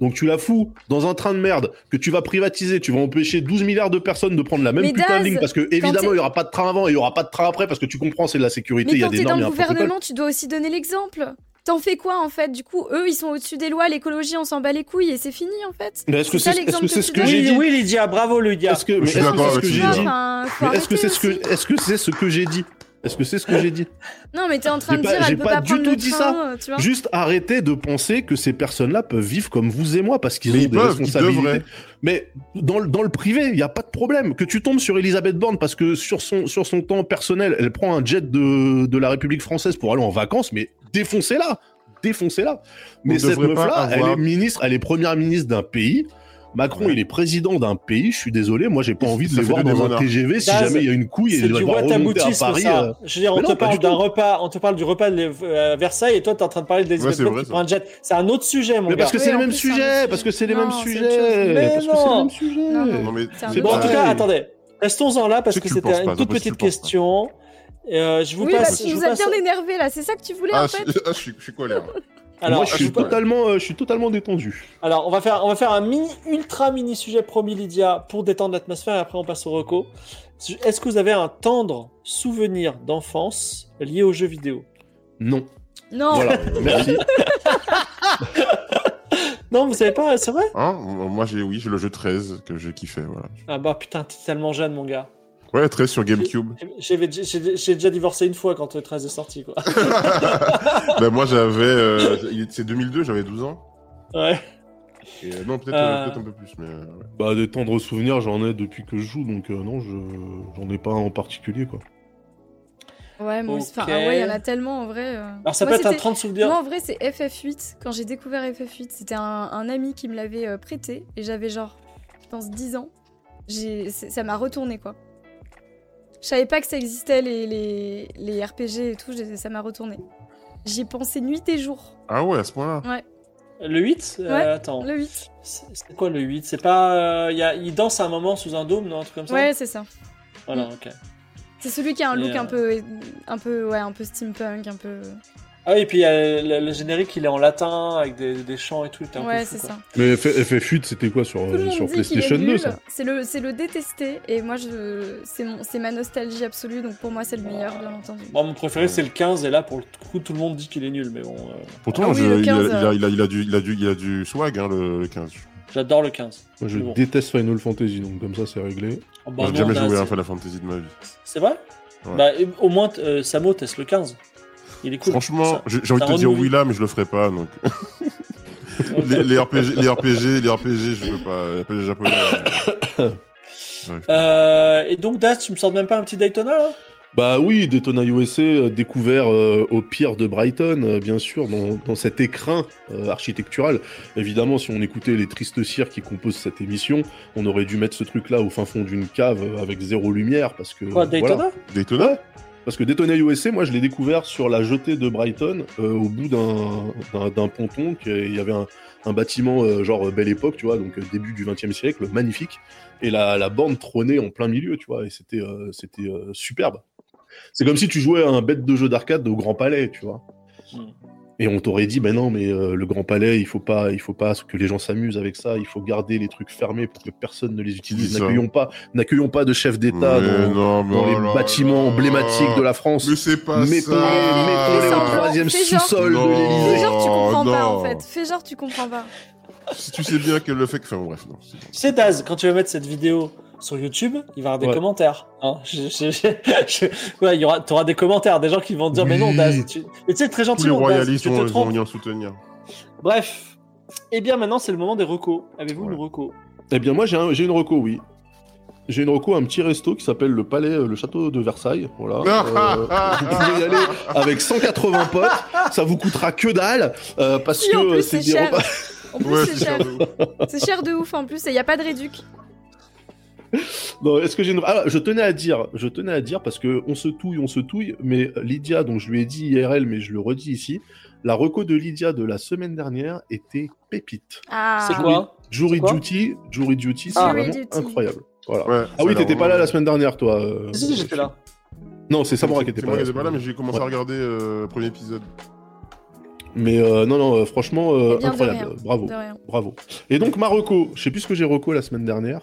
Donc tu la fous dans un train de merde que tu vas privatiser, tu vas empêcher 12 milliards de personnes de prendre la même Mais putain de ligne parce que t'es- évidemment il y aura pas de train avant et il y aura pas de train après parce que tu comprends c'est de la sécurité, Mais il y a quand des t'es dans normes, il y le a un protocole. gouvernement, tu dois aussi donner l'exemple. T'en fais quoi en fait? Du coup, eux, ils sont au-dessus des lois, l'écologie, on s'en bat les couilles et c'est fini en fait. Mais est-ce que C'est que que ce tu que j'ai Oui, dit oui, Lydia, bravo Lydia. Est-ce que c'est ce avec que j'ai dit est-ce que c'est ce que aussi. est-ce que c'est ce que j'ai dit? Est-ce que c'est ce que j'ai dit? Non, mais t'es en train de pas- dire, elle peut pas pas du tout le dit train, ça. tu vois. Juste arrêtez de penser que ces personnes-là peuvent vivre comme vous et moi parce qu'ils ont des peuvent, responsabilités. Mais dans, le- dans le privé, il n'y a pas de problème. Que tu tombes sur Elisabeth Borne parce que sur son, sur son temps personnel, elle prend un jet de, de la République française pour aller en vacances, mais défoncez-la défoncer-la. Mais cette meuf-là, elle est ministre, elle est première ministre d'un pays. Macron, Ouais. il est président d'un pays. Je suis désolé, moi, j'ai pas envie de Ça les voir dans un. TGV si Daz, jamais il y a une couille et C'est il doit du devoir remonter à Paris. ça. euh. Je veux dire, on te parle du d'un repas, on te parle du repas de euh, Versailles et toi t'es en train de parler des Ouais, c'est vrai, qui ça. prend un jet. C'est un autre sujet, mon Mais parce gars. que c'est les mêmes sujets, sujet. parce que c'est les mêmes sujets, parce que c'est les mêmes sujets. Non, mais en tout cas, attendez. Restons-en là parce que c'était une toute petite question. Euh, je vous Oui, bah, passe. tu je nous vous as passe- bien énervé là, c'est ça que tu voulais Ah, en je, fait ah, je suis, je suis colère. Alors, Moi, je suis totalement, euh, je suis totalement détendu. Alors, on va faire, on va faire un mini, ultra mini sujet promis Lydia pour détendre l'atmosphère et après on passe au reco. Est-ce que vous avez un tendre souvenir d'enfance lié aux jeux vidéo? Non. Non, Voilà. Merci. Non, vous savez pas, c'est vrai? Hein? Moi, j'ai, oui, j'ai le jeu 13 que j'ai kiffé. Voilà. Ah bah putain, t'es tellement jeune, mon gars. Ouais, 13 sur GameCube. J'ai déjà divorcé une fois quand le 13 est sorti, quoi. ben, moi, j'avais. euh, c'est 2002, j'avais 12 ans. Ouais. Et, euh, non, peut-être, Euh. peut-être un peu plus. Mais, euh, ouais. Bah, des tendres souvenirs, j'en ai depuis que je joue, donc euh, non, je j'en ai pas un en particulier, quoi. ouais, moi aussi. Enfin, Ok. ah ouais, il y en a tellement en vrai. euh. Alors ça Moi, peut être un c'était- 30 souvenirs. Moi, en vrai, c'est FF8. Quand j'ai découvert FF8, c'était un, un ami qui me l'avait euh, prêté et j'avais genre, je pense, 10 ans. Ça m'a retourné quoi. Je savais pas que ça existait les, les, les RPG et tout, ça m'a retourné. J'y ai pensé nuit et jour. Ah ouais, à ce point-là. Le 8 Euh, Ouais, Attends. Le 8. C'est quoi le 8 C'est pas. euh, il y a, il danse à un moment sous un dôme, non Un truc comme ça? Ouais, c'est ça. Voilà, Mm. ok. C'est celui qui a un look euh, un peu, un peu, ouais, un peu steampunk, un peu. Ah oui, et puis il y a le, le générique, il est en latin avec des, des chants et tout. un Ouais, c'est ça. Mais F- FF8, c'était quoi sur, euh, sur PlayStation est 2, nul. ça C'est le, c'est le détesté et moi je, c'est mon, c'est ma nostalgie absolue donc pour moi c'est le meilleur bien entendu. Bon, mon préféré c'est le 15 et là pour le coup tout le monde dit qu'il est nul, mais bon, euh, Pourtant, Ah oui, je- le il, a, 15, il, a, il, a, il, a du, il, a du, il a du swag, hein, le, le 15. j'adore le 15. Moi, je bon. déteste Final Fantasy, donc comme ça, c'est réglé. Oh, bah J'ai jamais joué à Final Fantasy de ma vie. C'est vrai? Ouais. Bah au moins euh, Samo teste le 15. Il est cool. Franchement, j'ai envie de te dire oui là, mais je le ferai pas. Donc. les, les RPG, les RPG, les RPG, je peux pas. Les RPG japonais. euh. Euh, et donc Das, tu me sors même pas un petit Daytona là? Bah oui, Daytona USA, euh, découvert euh, au pire de Brighton, euh, bien sûr, dans, dans cet écrin euh, architectural. Évidemment, si on écoutait les tristes cires qui composent cette émission, on aurait dû mettre ce truc-là au fin fond d'une cave avec zéro lumière, parce que... Quoi, voilà. Daytona? Daytona? Ouais. Parce que Daytona USA, moi, je l'ai découvert sur la jetée de Brighton, euh, au bout d'un- ponton. Il y avait un, bâtiment, euh, genre Belle Époque, tu vois, donc euh, début du XXe siècle, magnifique. Et la, la borne trônait en plein milieu, tu vois, et c'était superbe. C'est comme si tu jouais à un bête de jeu d'arcade au Grand Palais, tu vois. Hmm. Et on t'aurait dit, ben non, mais euh, le Grand Palais, il faut pas, il faut pas que les gens s'amusent avec ça. Il faut garder les trucs fermés pour que personne ne les utilise. N'accueillons pas, n'accueillons pas de chef d'État dans, non, mais dans oh les là bâtiments là. emblématiques de la France. Mais c'est pas Mettons-les ça. au troisième fais genre. sous-sol de Non. Fais l'Élysée. genre tu comprends pas en fait. Fais genre tu comprends pas. Si tu sais bien qu'elle le fait, que- enfin bref, non. Tu sais Daz, quand tu vas mettre cette vidéo sur YouTube, il va y avoir des Ouais. commentaires. Hein je, je- je- je- ouais, il y aura, t'auras des commentaires, des gens qui vont te dire mais non. Daz, tu... mais tu sais très Tous les gentiment Daz, royalistes tu te vont, vont venir soutenir. Bref. Et bien maintenant c'est le moment des recos. Avez-vous Ouais. une reco? Eh bien, moi, j'ai un- j'ai une reco, oui. J'ai une reco, un petit resto qui s'appelle le Palais, euh, le Château de Versailles. Voilà. Euh, vous pouvez y aller avec 180 potes. Ça vous coûtera que dalle euh, parce que plus, c'est c'est des cher. repas. En plus Ouais, c'est c'est cher. cher de ouf. En plus et y a pas de réduc. Non, est-ce que j'ai une... ah, je tenais à dire, je tenais à dire parce que on se touille, on se touille, mais Lydia, dont je lui ai dit IRL, mais je le redis ici, la reco de Lydia de la semaine dernière était pépite. Ah. C'est quoi Jury C'est quoi Duty, Jury Duty, c'est Ah. vraiment Duty. incroyable. Voilà. Ouais, Ah oui, t'étais pas là la semaine dernière, toi. euh, Si, si, j'étais là. Non, c'est Samora qui était C'est pas là. qui étais pas là, mais j'ai commencé Ouais. à regarder euh, le premier épisode. Mais euh, non, non, euh, franchement, euh, incroyable. Bravo, bravo. Et donc, Marocco, je sais plus ce que j'ai reco la semaine dernière.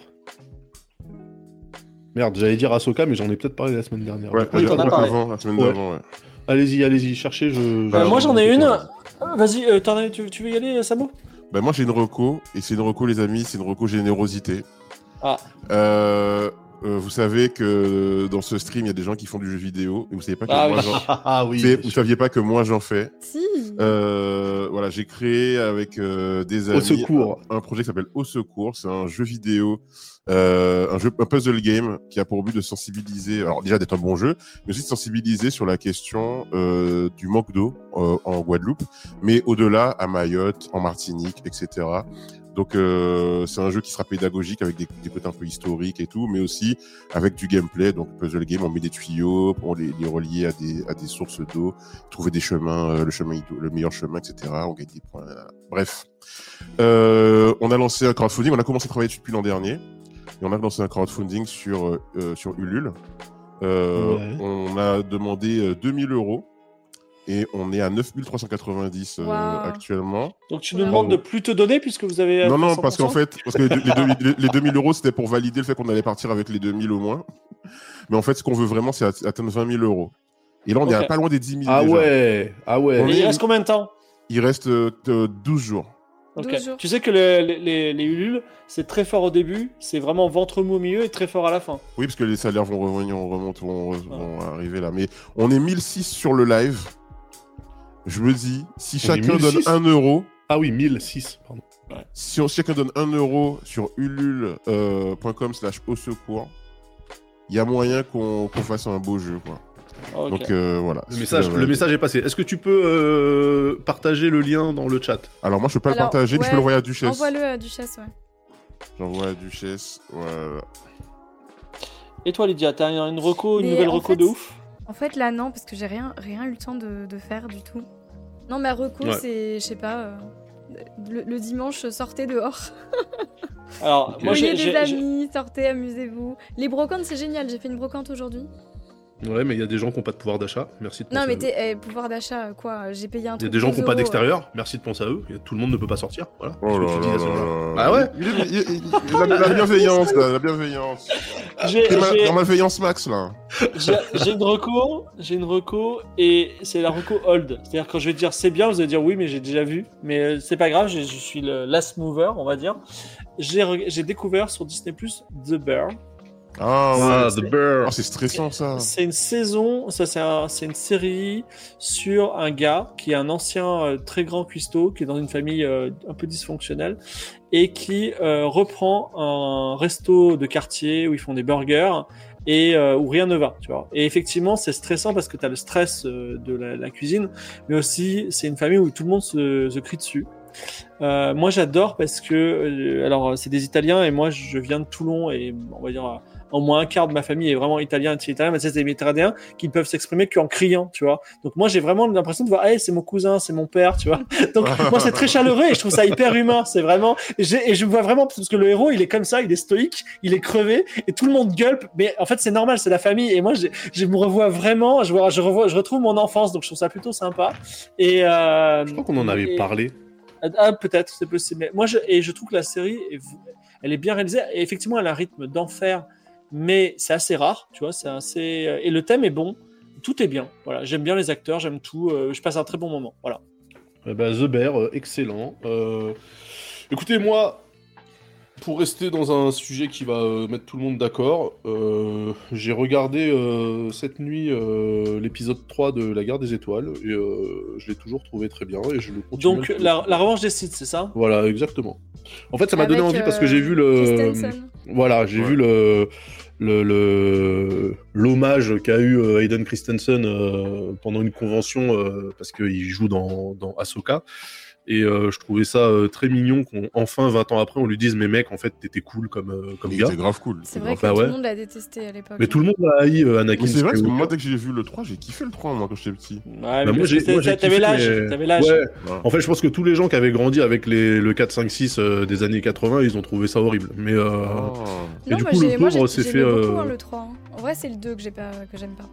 Merde, j'allais dire Ahsoka, mais j'en ai peut-être parlé la semaine dernière. Ouais, Oui, la- t'en as la- parlé. avant, la semaine Ouais. d'avant, ouais. Allez-y, allez-y, cherchez. Je, Euh, Alors, moi j'en ai une. Euh, Vas-y, euh, t'en as- tu, tu veux y aller, Samo? Bah, moi, j'ai une reco, et c'est une reco, les amis, c'est une reco générosité. Ah. Euh, euh, vous savez que dans ce stream, il y a des gens qui font du jeu vidéo. Et vous savez pas que Ah moi, oui. j'en- Ah oui. vous bien vous saviez pas que moi j'en fais. Si. Euh, voilà, j'ai créé avec euh, des Au amis secours. un, un projet qui s'appelle Au Secours. C'est un jeu vidéo, euh, un jeu, un puzzle game qui a pour but de sensibiliser, alors déjà d'être un bon jeu, mais aussi de sensibiliser sur la question euh, du manque d'eau euh, en Guadeloupe, mais au-delà à Mayotte, en Martinique, etc. Donc euh, c'est un jeu qui sera pédagogique avec des, des côtés un peu historiques et tout, mais aussi avec du gameplay. Donc puzzle game, on met des tuyaux pour les, les relier à des, à des sources d'eau, trouver des chemins, euh, le chemin le meilleur chemin, etc. On gagne des points. Bref, euh, on a lancé un crowdfunding. On a commencé à travailler dessus depuis l'an dernier, et on a lancé un crowdfunding sur euh, euh, sur Ulule. Euh, Ouais. On a demandé euh, 2000 euros. Et on est à 9390 euh, Wow. actuellement. Donc tu nous Ouais. demandes de plus te donner puisque vous avez. Non, non, 100%? parce qu'en fait, parce que les, deux- les deux- les- les 2000 euros, c'était pour valider le fait qu'on allait partir avec les 2000 au moins. Mais en fait, ce qu'on veut vraiment, c'est at- atteindre 20 000 euros. Et là, on est à pas loin des 10 000 Ah déjà. ouais. Ah ouais. On Et est- il reste combien de temps? Il reste euh, euh, 12 jours. Ok. 12 jours. Tu sais que le- les, les, les Ulule, c'est très fort au début, c'est vraiment ventre mou au milieu et très fort à la fin. Oui, parce que les salaires vont revenir, on remonte, vont, vont arriver là. Mais on est 1006 sur le live. Je me dis, si On chacun donne 1006? 1 euro, Ah oui, 1006. Pardon. si on, chacun donne 1 euro sur ulule.com slash au secours, il y a moyen qu'on qu'on fasse un beau jeu, quoi. Ok. Donc euh, voilà. Le message, le est passé. Est-ce que tu peux euh, partager le lien dans le chat? Alors moi, je peux pas Alors, le partager, mais je peux l'envoyer à Duchesse. Envoie-le à Duchesse, ouais. J'envoie à Duchesse. Voilà. Et toi, Lydia, t'as une reco, une Mais nouvelle reco fait, de ouf? En fait, là, non, parce que j'ai rien, rien eu le temps de, de faire du tout. Non, ma reco, Ouais. c'est, je sais pas, euh, le, le dimanche, sortez dehors. Alors, moi, Voyez j'ai. des amis, sortez, amusez-vous. Les brocantes, c'est génial. J'ai fait une brocante aujourd'hui. Ouais, mais il y a des gens qui n'ont pas de pouvoir d'achat. Merci de penser Non, mais t'es, eh, pouvoir d'achat, euh, quoi. J'ai payé un Il y a des gens 12 qui n'ont pas d'extérieur. Merci de penser à eux. Tout le monde ne peut pas sortir. Voilà. Oh là là là. Ah ouais Il il il la, la bienveillance, là, la bienveillance. j'ai- ma, j'ai- dans malveillance max, là. J'ai j'ai une reco, j'ai une reco et c'est la reco old. C'est-à-dire quand je vais dire c'est bien, vous allez dire oui, mais j'ai déjà vu. Mais euh, c'est pas grave, je suis le last mover, on va dire. J'ai découvert sur Disney Plus The Bear. Ah ouais. The Bear. Oh, c'est stressant, ça. C'est une saison, ça c'est un- c'est une série sur un gars qui est un ancien euh, très grand cuistot, qui est dans une famille euh, un peu dysfonctionnelle et qui euh, reprend un resto de quartier où ils font des burgers et euh, où rien ne va, tu vois. Et effectivement, c'est stressant parce que tu as le stress euh, de la, la cuisine, mais aussi c'est une famille où tout le monde se, se crie dessus. Euh, moi, j'adore parce que, euh, alors, c'est des Italiens et moi, je viens de Toulon et on va dire euh, au moins un quart de ma famille est vraiment italien, italien, mais c'est des Méditerranéens qui ne peuvent s'exprimer qu'en criant, tu vois. Donc moi, j'ai vraiment l'impression de voir, hey, c'est mon cousin, c'est mon père, tu vois. Donc moi, c'est très chaleureux et je trouve ça hyper humain. C'est vraiment, et, je me vois vraiment parce que le héros, il est comme ça, il est stoïque, il est crevé et tout le monde gueule. Mais en fait, c'est normal, c'est la famille. Et moi, je, je me revois vraiment, je, vois, je revois, je retrouve mon enfance, donc je trouve ça plutôt sympa. Et euh, Je crois qu'on en avait et- parlé. ah, peut-être, c'est possible. Mais moi, je, et je trouve que la série, est elle est bien réalisée. Et effectivement, elle a un rythme d'enfer, mais c'est assez rare, tu vois. C'est assez euh, et le thème est bon. Tout est bien. Voilà, j'aime bien les acteurs, j'aime tout. euh, je passe un très bon moment. Voilà. Eh ben, The Bear, euh, excellent. Euh, Écoutez, moi, pour rester dans un sujet qui va euh, mettre tout le monde d'accord, euh, j'ai regardé euh, cette nuit euh, l'épisode 3 de La Guerre des Étoiles et euh, je l'ai toujours trouvé très bien et je le continue. Donc la, revanche des sites, c'est ça? Voilà, exactement. En fait, ça m'a donné envie parce que j'ai vu le. Christensen. Voilà, j'ai Ouais. vu le le- le- l'hommage qu'a eu euh, Hayden Christensen euh, pendant une convention euh, parce qu'il joue dans, dans Ahsoka. Et euh, je trouvais ça euh, très mignon qu'enfin, 20 ans après, on lui dise Mais mec, en fait, t'étais cool comme, euh, comme Il gars. était grave cool. C'est vrai que Bah tout ouais. le monde l'a détesté à l'époque. Mais tout le monde a haï euh, Anakin c'est vrai parce que moi, dès que j'ai vu le 3, j'ai kiffé le 3, moi, quand j'étais petit. Ouais, Bah, mais moi, j'ai- t'avais kiffé, l'âge. mais- T'avais l'âge. Ouais. Ouais. En fait, je pense que tous les gens qui avaient grandi avec les, le 4, 5, 6 euh, des années 80, ils ont trouvé ça horrible. Mais euh, Ah. Et Non, du moi, coup, le pauvre s'est fait, euh, hein, le 3. hein. En vrai, c'est le 2 que j'ai pas, que j'aime pas.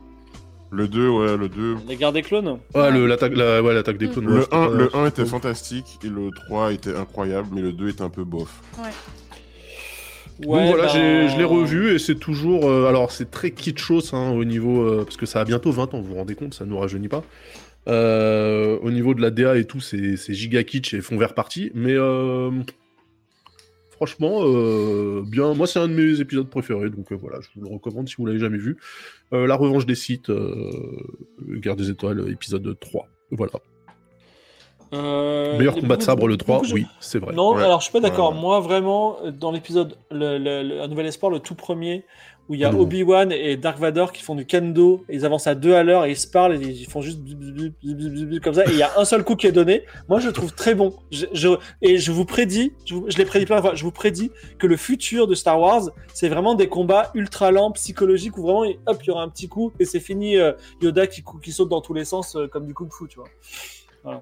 Le 2, ouais, le 2. Les gardes des clones. ouais, le- l'attaque la, ouais, l'attaque des clones. ouais, Le c'était 1, pas- le 1 était fantastique et le 3 était incroyable, mais le 2 était un peu bof. Donc voilà, ben, j'ai- je l'ai revu et c'est toujours. euh, alors, c'est très kitschos hein, au niveau. euh, parce que ça a bientôt 20 ans, vous vous rendez compte, ça nous rajeunit pas. Euh, au niveau de la DA et tout, c'est c'est giga kitsch et fond vert parti. Mais. Franchement, euh, bien. Moi, c'est un de mes épisodes préférés, donc euh, voilà, je vous le recommande si vous l'avez jamais vu. Euh, La revanche des sites, euh, Guerre des étoiles, épisode 3. Voilà. Euh, Meilleur combat de sabre, le 3, beaucoup- oui, c'est vrai. Non, Ouais. alors je suis pas d'accord. Ouais. Moi, vraiment, dans l'épisode le, le- le- Un Nouvel Espoir, le tout premier, où il y a Mhm. Obi-Wan et Dark Vador qui font du kendo, et ils avancent à deux à l'heure et ils se parlent et ils font juste comme ça, et il y a un seul coup qui est donné. Moi, je le trouve très bon. Je, je- et je vous prédis, je, je l'ai prédit plein de fois, je vous prédis que le futur de Star Wars, c'est vraiment des combats ultra lents, psychologiques, où vraiment, hop, il y aura un petit coup et c'est fini. euh, Yoda qui, qui saute dans tous les sens euh, comme du kung fu, tu vois.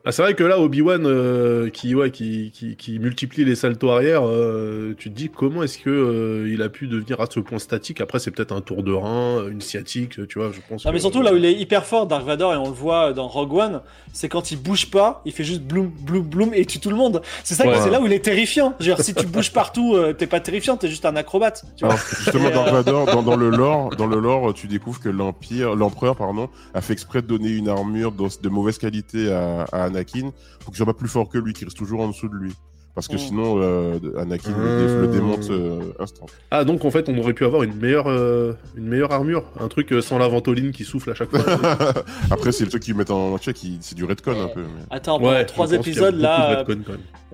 Ah, c'est vrai que là, Obi-Wan euh, qui, ouais, qui, qui, qui multiplie les saltos arrière, euh, tu te dis comment est-ce que euh, il a pu devenir à ce point statique? Après, c'est peut-être un tour de rein, une sciatique, tu vois, je pense. Non, mais surtout là où il est hyper fort, Dark Vador, et on le voit dans Rogue One, c'est quand il bouge pas, il fait juste bloom, bloom, bloom et il tue tout le monde. C'est ça, c'est là où il est terrifiant. Je veux dire, si tu bouges partout, euh, t'es pas terrifiant, t'es juste un acrobate. Tu vois. Alors, justement, Dark Vador, dans, dans le lore, dans le lore, tu découvres que l'empire, l'empereur, pardon, a fait exprès de donner une armure de, de mauvaise qualité à, à Anakin pour qu'il soit pas plus fort que lui, qu'il reste toujours en dessous de lui. Parce que Mm. sinon, euh, Anakin le, dé- le démonte euh, instant. Ah, donc en fait, on aurait pu avoir une meilleure, euh, une meilleure armure, un truc euh, sans la ventoline qui souffle à chaque fois. Après, c'est le truc qu'ils mettent en check, c'est du redcon un peu. mais- Attends, pendant ouais, trois épisodes là,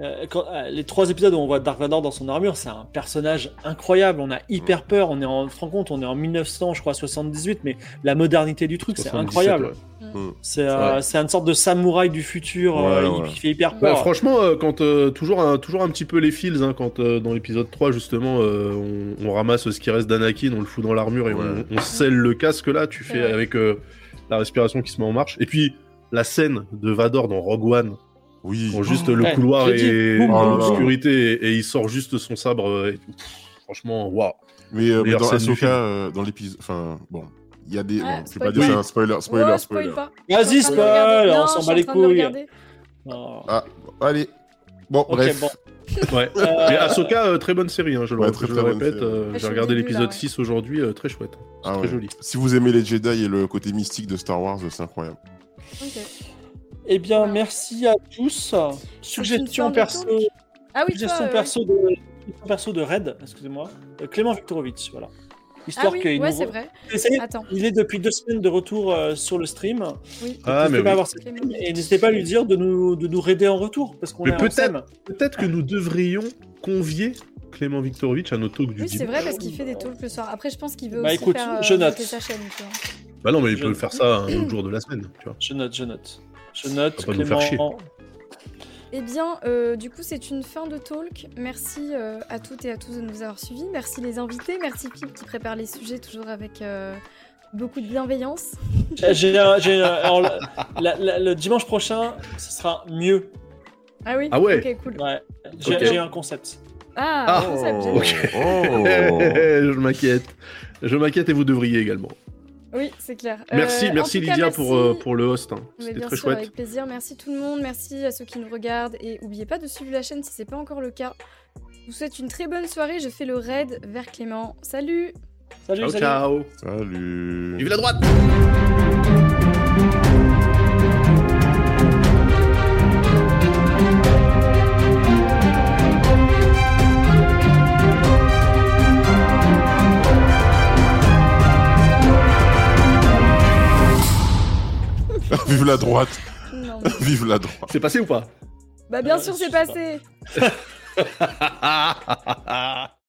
euh, quand- euh, les trois épisodes où on voit Dark Vador dans son armure, c'est un personnage incroyable. On a hyper peur. On est en, rends compte, on est en 1900, je crois 78, mais la modernité du truc, c'est 77, incroyable. ouais. C'est euh, c'est une sorte de samouraï du futur Ouais, euh, ouais. il, il fait hyper peur. franchement, euh, quand euh, toujours, un, toujours un petit peu les fils, hein, quand euh, dans l'épisode 3, justement, euh, on, on ramasse ce qui reste d'Anakin, on le fout dans l'armure et Ouais. on, on scelle le casque là, tu fais Ouais. avec euh, la respiration qui se met en marche. Et puis, la scène de Vador dans Rogue One, Oui. quand juste Oh, le ouais, couloir dit, est boum, et, et il sort juste son sabre. euh, et tout. Pff, franchement, waouh. Mais, euh, mais dans Ahsoka, euh, dans l'épisode, enfin, bon, il y a des, Ah, bon, je vais pas dire c'est un spoiler, spoiler, Ouais, spoiler. spoil. Vas-y, spoil, on s'en bat les couilles. Oh. Ah, allez. Bon, Ok, bref. bon. Ouais. Mais Ahsoka, euh, très bonne série, hein, je, le- Ouais, très, je très le répète. euh, J'ai regardé l'épisode ouais. 6 aujourd'hui, euh, très chouette. Ah très ouais. joli. Si vous aimez les Jedi et le côté mystique de Star Wars, c'est incroyable. Ok. Eh bien, merci à tous. Suggestion perso. Ah oui, suggestion perso de suggestion perso de Red, excusez-moi. Euh, Clément Viktorovitch, voilà. Ah Histoire oui, qu'il ouais, nous c'est vrai. Attends, Il est depuis deux semaines de retour euh, sur le stream. oui. Ah, mais pas oui. cette- Et n'hésitez pas à lui dire de nous, de nous raider en retour, parce qu'on peut-être- que nous devrions convier Clément Viktorovitch à nos talks du Oui, c'est vrai parce qu'il fait des talks le soir. Après, je pense qu'il veut Bah, aussi écoute, faire euh, je note. sa chaîne. tu vois. Bah non, mais il Je- peut faire ça un autre jour de la semaine, tu vois. Je note, je note. Je note, pas nous faire Clément. Eh bien, euh, du coup, c'est une fin de talk. Merci euh, à toutes et à tous de nous avoir suivis. Merci les invités. Merci Pip qui prépare les sujets toujours avec euh, beaucoup de bienveillance. J'ai un- j'ai un- alors, la- la- la- le dimanche prochain, ce sera mieux. Ah oui? Ah ouais. Ok, cool. Ouais. J'ai un concept. Ah, Ah, concept, génial. ok. Oh. je m'inquiète. Je m'inquiète et vous devriez également. Oui, c'est clair. Merci, Euh, merci cas, Lydia merci. Pour, euh, pour le host. hein. C'était bien très sûr, chouette. avec plaisir. Merci tout le monde. Merci à ceux qui nous regardent. Et n'oubliez pas de suivre la chaîne si c'est pas encore le cas. Je vous souhaite une très bonne soirée. Je fais le raid vers Clément. Salut Salut, Ciao, salut. ciao. Salut. Vive la droite Vive la droite. Non. Vive la droite. C'est passé ou pas? Bah bien Euh, sûr c'est passé